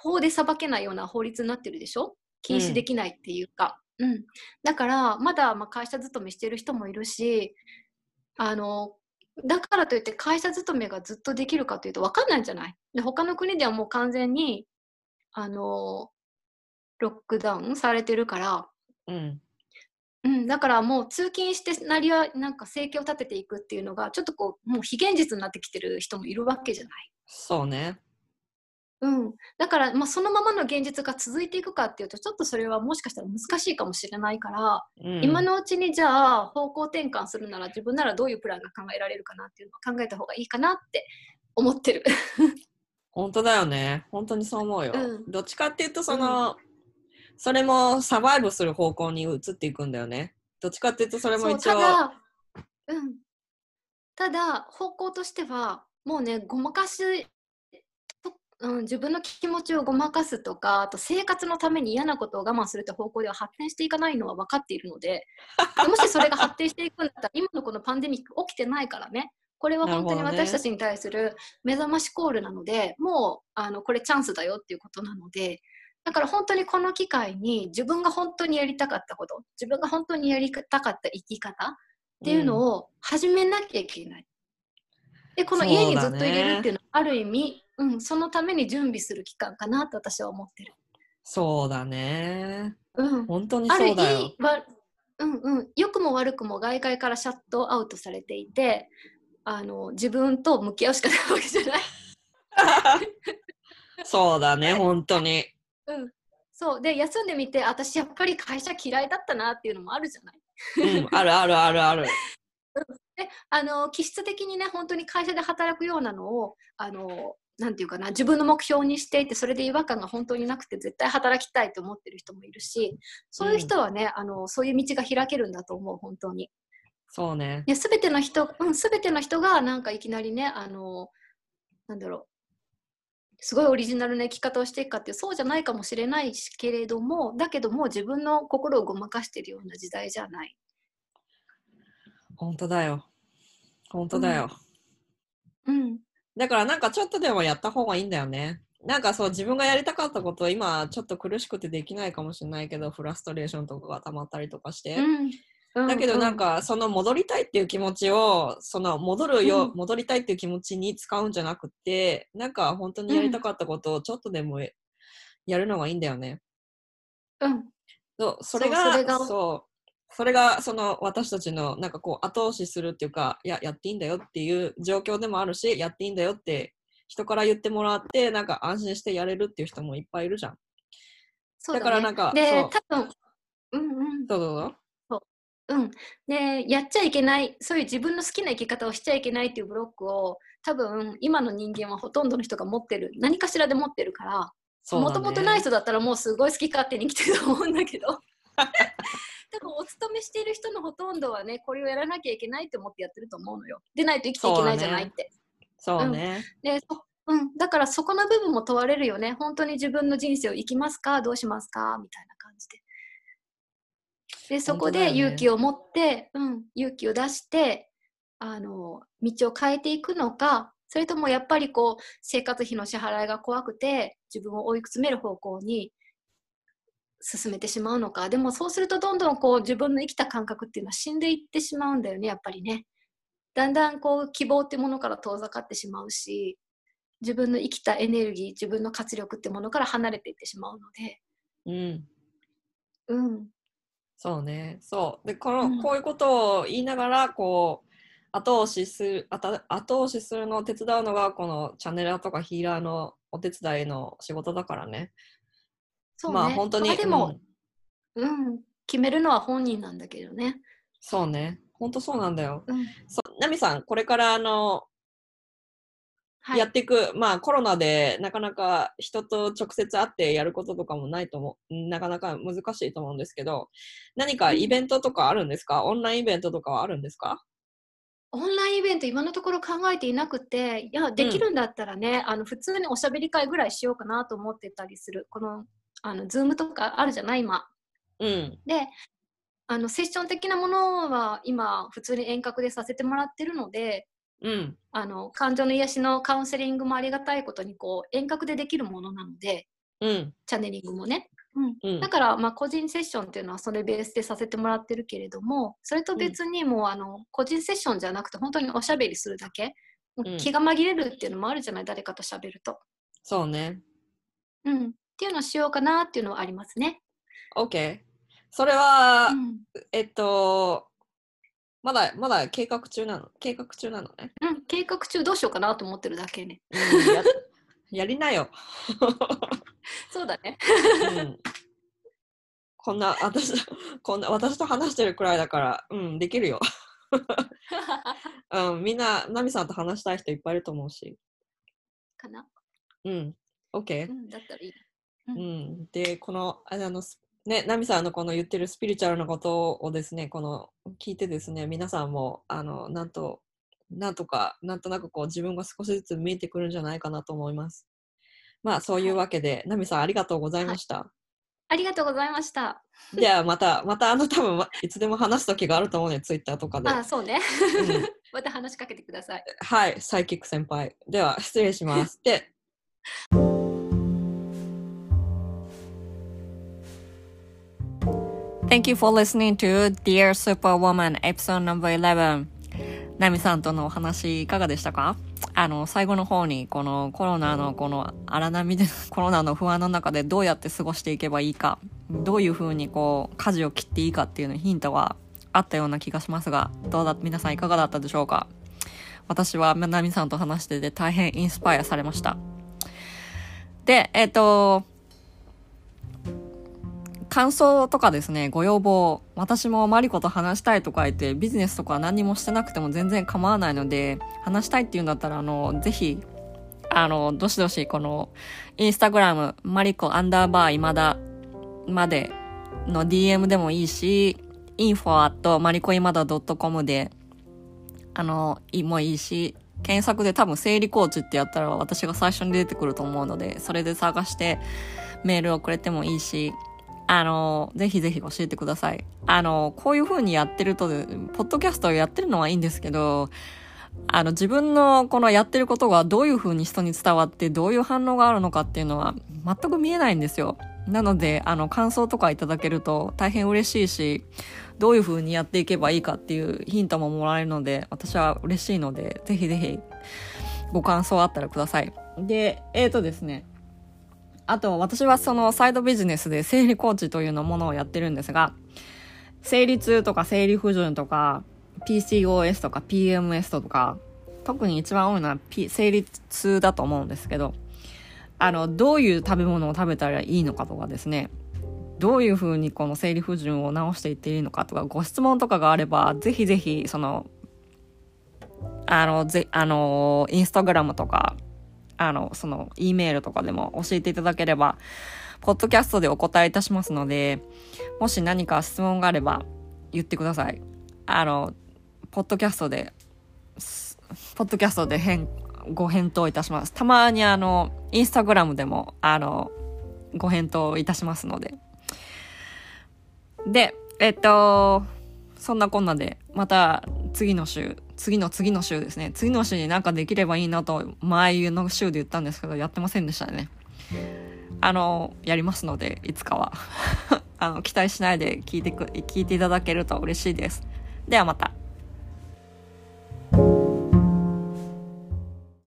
[SPEAKER 2] 法で裁けないような法律になってるでしょ？禁止できないっていうか、うん。だからまだまあ会社勤めしてる人もいるしあのだからといって会社勤めがずっとできるかというと分かんないんじゃない？で他の国ではもう完全にあのロックダウンされてるから。
[SPEAKER 1] うん。
[SPEAKER 2] うん、だからもう通勤してなりわなんか生計を立てていくっていうのがちょっとこうもう非現実になってきてる人もいるわけじゃない？
[SPEAKER 1] そうね。
[SPEAKER 2] うん、だから、まあ、そのままの現実が続いていくかっていうとちょっとそれはもしかしたら難しいかもしれないから、
[SPEAKER 1] うん、
[SPEAKER 2] 今のうちにじゃあ方向転換するなら自分ならどういうプランが考えられるかなっていうのを考えた方がいいかなって思ってる。
[SPEAKER 1] 本当だよね。本当にそう思うよ。
[SPEAKER 2] うん
[SPEAKER 1] どっちかっていうと、その、それもサバイブする方向に移っていくんだよね。どっちかっていうと、それも一応、
[SPEAKER 2] ただ、うん、ただ方向としてはもうねごまかしとうん、自分の気持ちをごまかすとかあと生活のために嫌なことを我慢するって方向では発展していかないのは分かっているので もしそれが発展していくんだったら今のこのパンデミック起きてないからね。これは本当に私たちに対する目覚ましコールなので、もうあのこれチャンスだよっていうことなのでだから本当にこの機会に自分が本当にやりたかったこと自分が本当にやりたかった生き方っていうのを始めなきゃいけない。でこの家にずっと入れるっていうのはある意味う、ん、そのために準備する期間かなと私は思ってる。
[SPEAKER 1] そうだね。
[SPEAKER 2] うん、
[SPEAKER 1] 本当にそうだよ
[SPEAKER 2] うんうん、良くも悪くも外界からシャットアウトされていてあの自分と向き合うしかないわけじゃない。
[SPEAKER 1] そうだね、本当に。
[SPEAKER 2] うん、そうで休んでみて私やっぱり会社嫌いだったなっていうのもあるじゃない。
[SPEAKER 1] うん、あるあるあるある。
[SPEAKER 2] であの気質的にね本当に会社で働くようなのをあのなんていうかな自分の目標にしていてそれで違和感が本当になくて絶対働きたいと思ってる人もいるしそういう人はね、あのそういう道が開けるんだと思う本当に。
[SPEAKER 1] そうね。
[SPEAKER 2] で全ての人、うん、全ての人がなんかいきなりねあのなんだろうすごいオリジナルな生き方をしていくかっていうそうじゃないかもしれないしけれどもだけどもう自分の心をごまかしてるような時代じゃない。
[SPEAKER 1] 本当だよ。本当だよ。
[SPEAKER 2] うん
[SPEAKER 1] だからなんかちょっとでもやった方がいいんだよね。なんかそう自分がやりたかったこと今ちょっと苦しくてできないかもしれないけどフラストレーションとかが溜まったりとかして、
[SPEAKER 2] うん、
[SPEAKER 1] だけどなん
[SPEAKER 2] う
[SPEAKER 1] かその戻りたいっていう気持ちをその戻るよ、
[SPEAKER 2] うん。
[SPEAKER 1] 戻りたいっていう気持ちに使うんじゃなくてなんか本当にやりたかったことをちょっとでもやるのがいいんだよね。
[SPEAKER 2] うん。
[SPEAKER 1] そうそれが
[SPEAKER 2] そうそれが
[SPEAKER 1] その私たちのなんかこう後押しするっていうかいややっていいんだよっていう状況でもあるしやっていいんだよって人から言ってもらってなんか安心してやれるっていう人もいっぱいいるじゃん。
[SPEAKER 2] そう
[SPEAKER 1] だからなんか
[SPEAKER 2] で多分うんうん。
[SPEAKER 1] そうそうそう。
[SPEAKER 2] うん、でやっちゃいけないそういう自分の好きな生き方をしちゃいけないっていうブロックを多分今の人間はほとんどの人が持ってる何かしらで持ってるからもともとない人だったらもうすごい好き勝手に生きてると思うんだけど 多分お勤めしている人のほとんどはねこれをやらなきゃいけないって思ってやってると思うのよ。でないと生きていけないじゃないって。
[SPEAKER 1] そうね。
[SPEAKER 2] でそうん、だからそこの部分も問われるよね。本当に自分の人生を生きますか？どうしますか？みたいな感じで。でそこで勇気を持って、うん、勇気を出してあの道を変えていくのかそれともやっぱりこう生活費の支払いが怖くて自分を追い詰める方向に進めてしまうのかでもそうするとどんどんこう自分の生きた感覚っていうのは死んでいってしまうんだよねやっぱりね。だんだんこう希望ってものから遠ざかってしまうし自分の生きたエネルギー自分の活力ってものから離れていってしまうので、
[SPEAKER 1] うん。
[SPEAKER 2] うん、
[SPEAKER 1] そうね。そう。で、この、
[SPEAKER 2] うん
[SPEAKER 1] こういうことを言いながら、こう、後押しする、後押しするのを手伝うのが、このチャネラーとかヒーラーのお手伝いの仕事だからね。
[SPEAKER 2] そうね。
[SPEAKER 1] まあ本当に、
[SPEAKER 2] まあでも
[SPEAKER 1] う、ん。
[SPEAKER 2] うん。決めるのは本人なんだけどね、
[SPEAKER 1] そうね。本当そうなんだよ。
[SPEAKER 2] うん。
[SPEAKER 1] そう、ナミさん、これからあの、
[SPEAKER 2] はい。
[SPEAKER 1] やっていく、まあコロナでなかなか人と直接会ってやることとかもないと思う、なかなか難しいと思うんですけど、何かイベントとかあるんですか？オンラインイベントとかはあるんですか？
[SPEAKER 2] オンラインイベント今のところ考えていなくていやできるんだったらね、あの普通におしゃべり会ぐらいしようかなと思ってたりする。このあの Zoom とかあるじゃない今
[SPEAKER 1] うん。
[SPEAKER 2] であのセッション的なものは今普通に遠隔でさせてもらってるので
[SPEAKER 1] うん。
[SPEAKER 2] あの感情の癒しのカウンセリングもありがたいことにこう遠隔でできるものなので
[SPEAKER 1] うん。
[SPEAKER 2] チャネリングもね、うん、
[SPEAKER 1] うん
[SPEAKER 2] だから、まあ、個人セッションっていうのはそれベースでさせてもらってるけれどもそれと別にもう、あの個人セッションじゃなくて本当におしゃべりするだけ、
[SPEAKER 1] うん
[SPEAKER 2] 気が紛れるっていうのもあるじゃない誰かとしゃべると、
[SPEAKER 1] そうね。
[SPEAKER 2] うん。っていうのをしようかなっていうのはありますね。
[SPEAKER 1] OK。それは、
[SPEAKER 2] うん
[SPEAKER 1] えっと、まだ、まだ計画中なの？計画中なのね？
[SPEAKER 2] うん、計画中どうしようかなと思ってるだけね。
[SPEAKER 1] うん、や やりなよ。
[SPEAKER 2] そうだね。
[SPEAKER 1] うん、こんな、私、こんな、私と話してるくらいだから、うん、できるよ。うん、みんな、ナミさんと話したい人いっぱいいると思うし。
[SPEAKER 2] かな。
[SPEAKER 1] うん、OK
[SPEAKER 2] う。ん、だったらいい。
[SPEAKER 1] うん、で、この、あの、すね、ナミさんのこの言ってるスピリチュアルなことをですね、この、聞いてですね、皆さんも、あの、なんと、なんとか、なんとなくこう、自分が少しずつ見えてくるんじゃないかなと思います。まあそういうわけで、ナミさんありがとうございました。
[SPEAKER 2] ありがとうございました。
[SPEAKER 1] じゃあまた、またあの多分いつでも話す時があると思うね、ツイッターとかで。
[SPEAKER 2] あ、そうね。
[SPEAKER 1] うん
[SPEAKER 2] また話しかけてください。
[SPEAKER 1] はい、サイキック先輩。では失礼します。で、Thank you for listening to Dear Superwoman episode number 11. ナミさんとのお話いかがでしたか？あの、最後の方にこのコロナのこの荒波で、コロナの不安の中でどうやって過ごしていけばいいか、どういう風にこう、舵を切っていいかっていうのヒントはあったような気がしますが、どうだ、皆さんいかがだったでしょうか？私はナミさんと話してて大変インスパイアされました。で、えっ、と、感想とかですね、ご要望、私もマリコと話したいとか言って、ビジネスとか何もしてなくても全然構わないので、話したいっていうんだったら、あの、ぜひ、あの、どしどし、この、インスタグラム、マリコアンダーバー今だまでの DM でもいいし、info at マリコ今だ .com で、あの、いもいいし、検索で多分生理コーチってやったら私が最初に出てくると思うので、それで探してメールをくれてもいいし、あの、ぜひぜひ教えてください。あの、こういう風にやってると、ポッドキャストをやってるのはいいんですけど、あの、自分のこのやってることがどういう風に人に伝わって、どういう反応があるのかっていうのは全く見えないんですよ。なので、あの、感想とかいただけると大変嬉しいし、どういう風にやっていけばいいかっていうヒントももらえるので、私は嬉しいので、ぜひぜひご感想あったらください。で、えーとですね、あと私はそのサイドビジネスで生理コーチというのものをやってるんですが、生理痛とか生理不順とか、PCOS とか PMS とか、特に一番多いのは、P、生理痛だと思うんですけど、あの、どういう食べ物を食べたらいいのかとかですね、どういうふうにこの生理不順を治していっていいのかとか、ご質問とかがあれば、ぜひぜひ、その、あの、ぜ、あの、インスタグラムとか、あの、その、E メールとかでも教えていただければ、ポッドキャストでお答えいたしますので、もし何か質問があれば言ってください。あの、ポッドキャストで、ポッドキャストで返、ご返答いたします。たまにあの、インスタグラムでも、あの、ご返答いたしますので。で、えっと、そんなこんなで、また次の週、次の次の週ですね。次の週になんかできればいいなと、前の週で言ったんですけど、やってませんでしたね。あの、やりますので、いつかは。あの、期待しないで聞いてく、聞いていただけると嬉しいです。ではまた。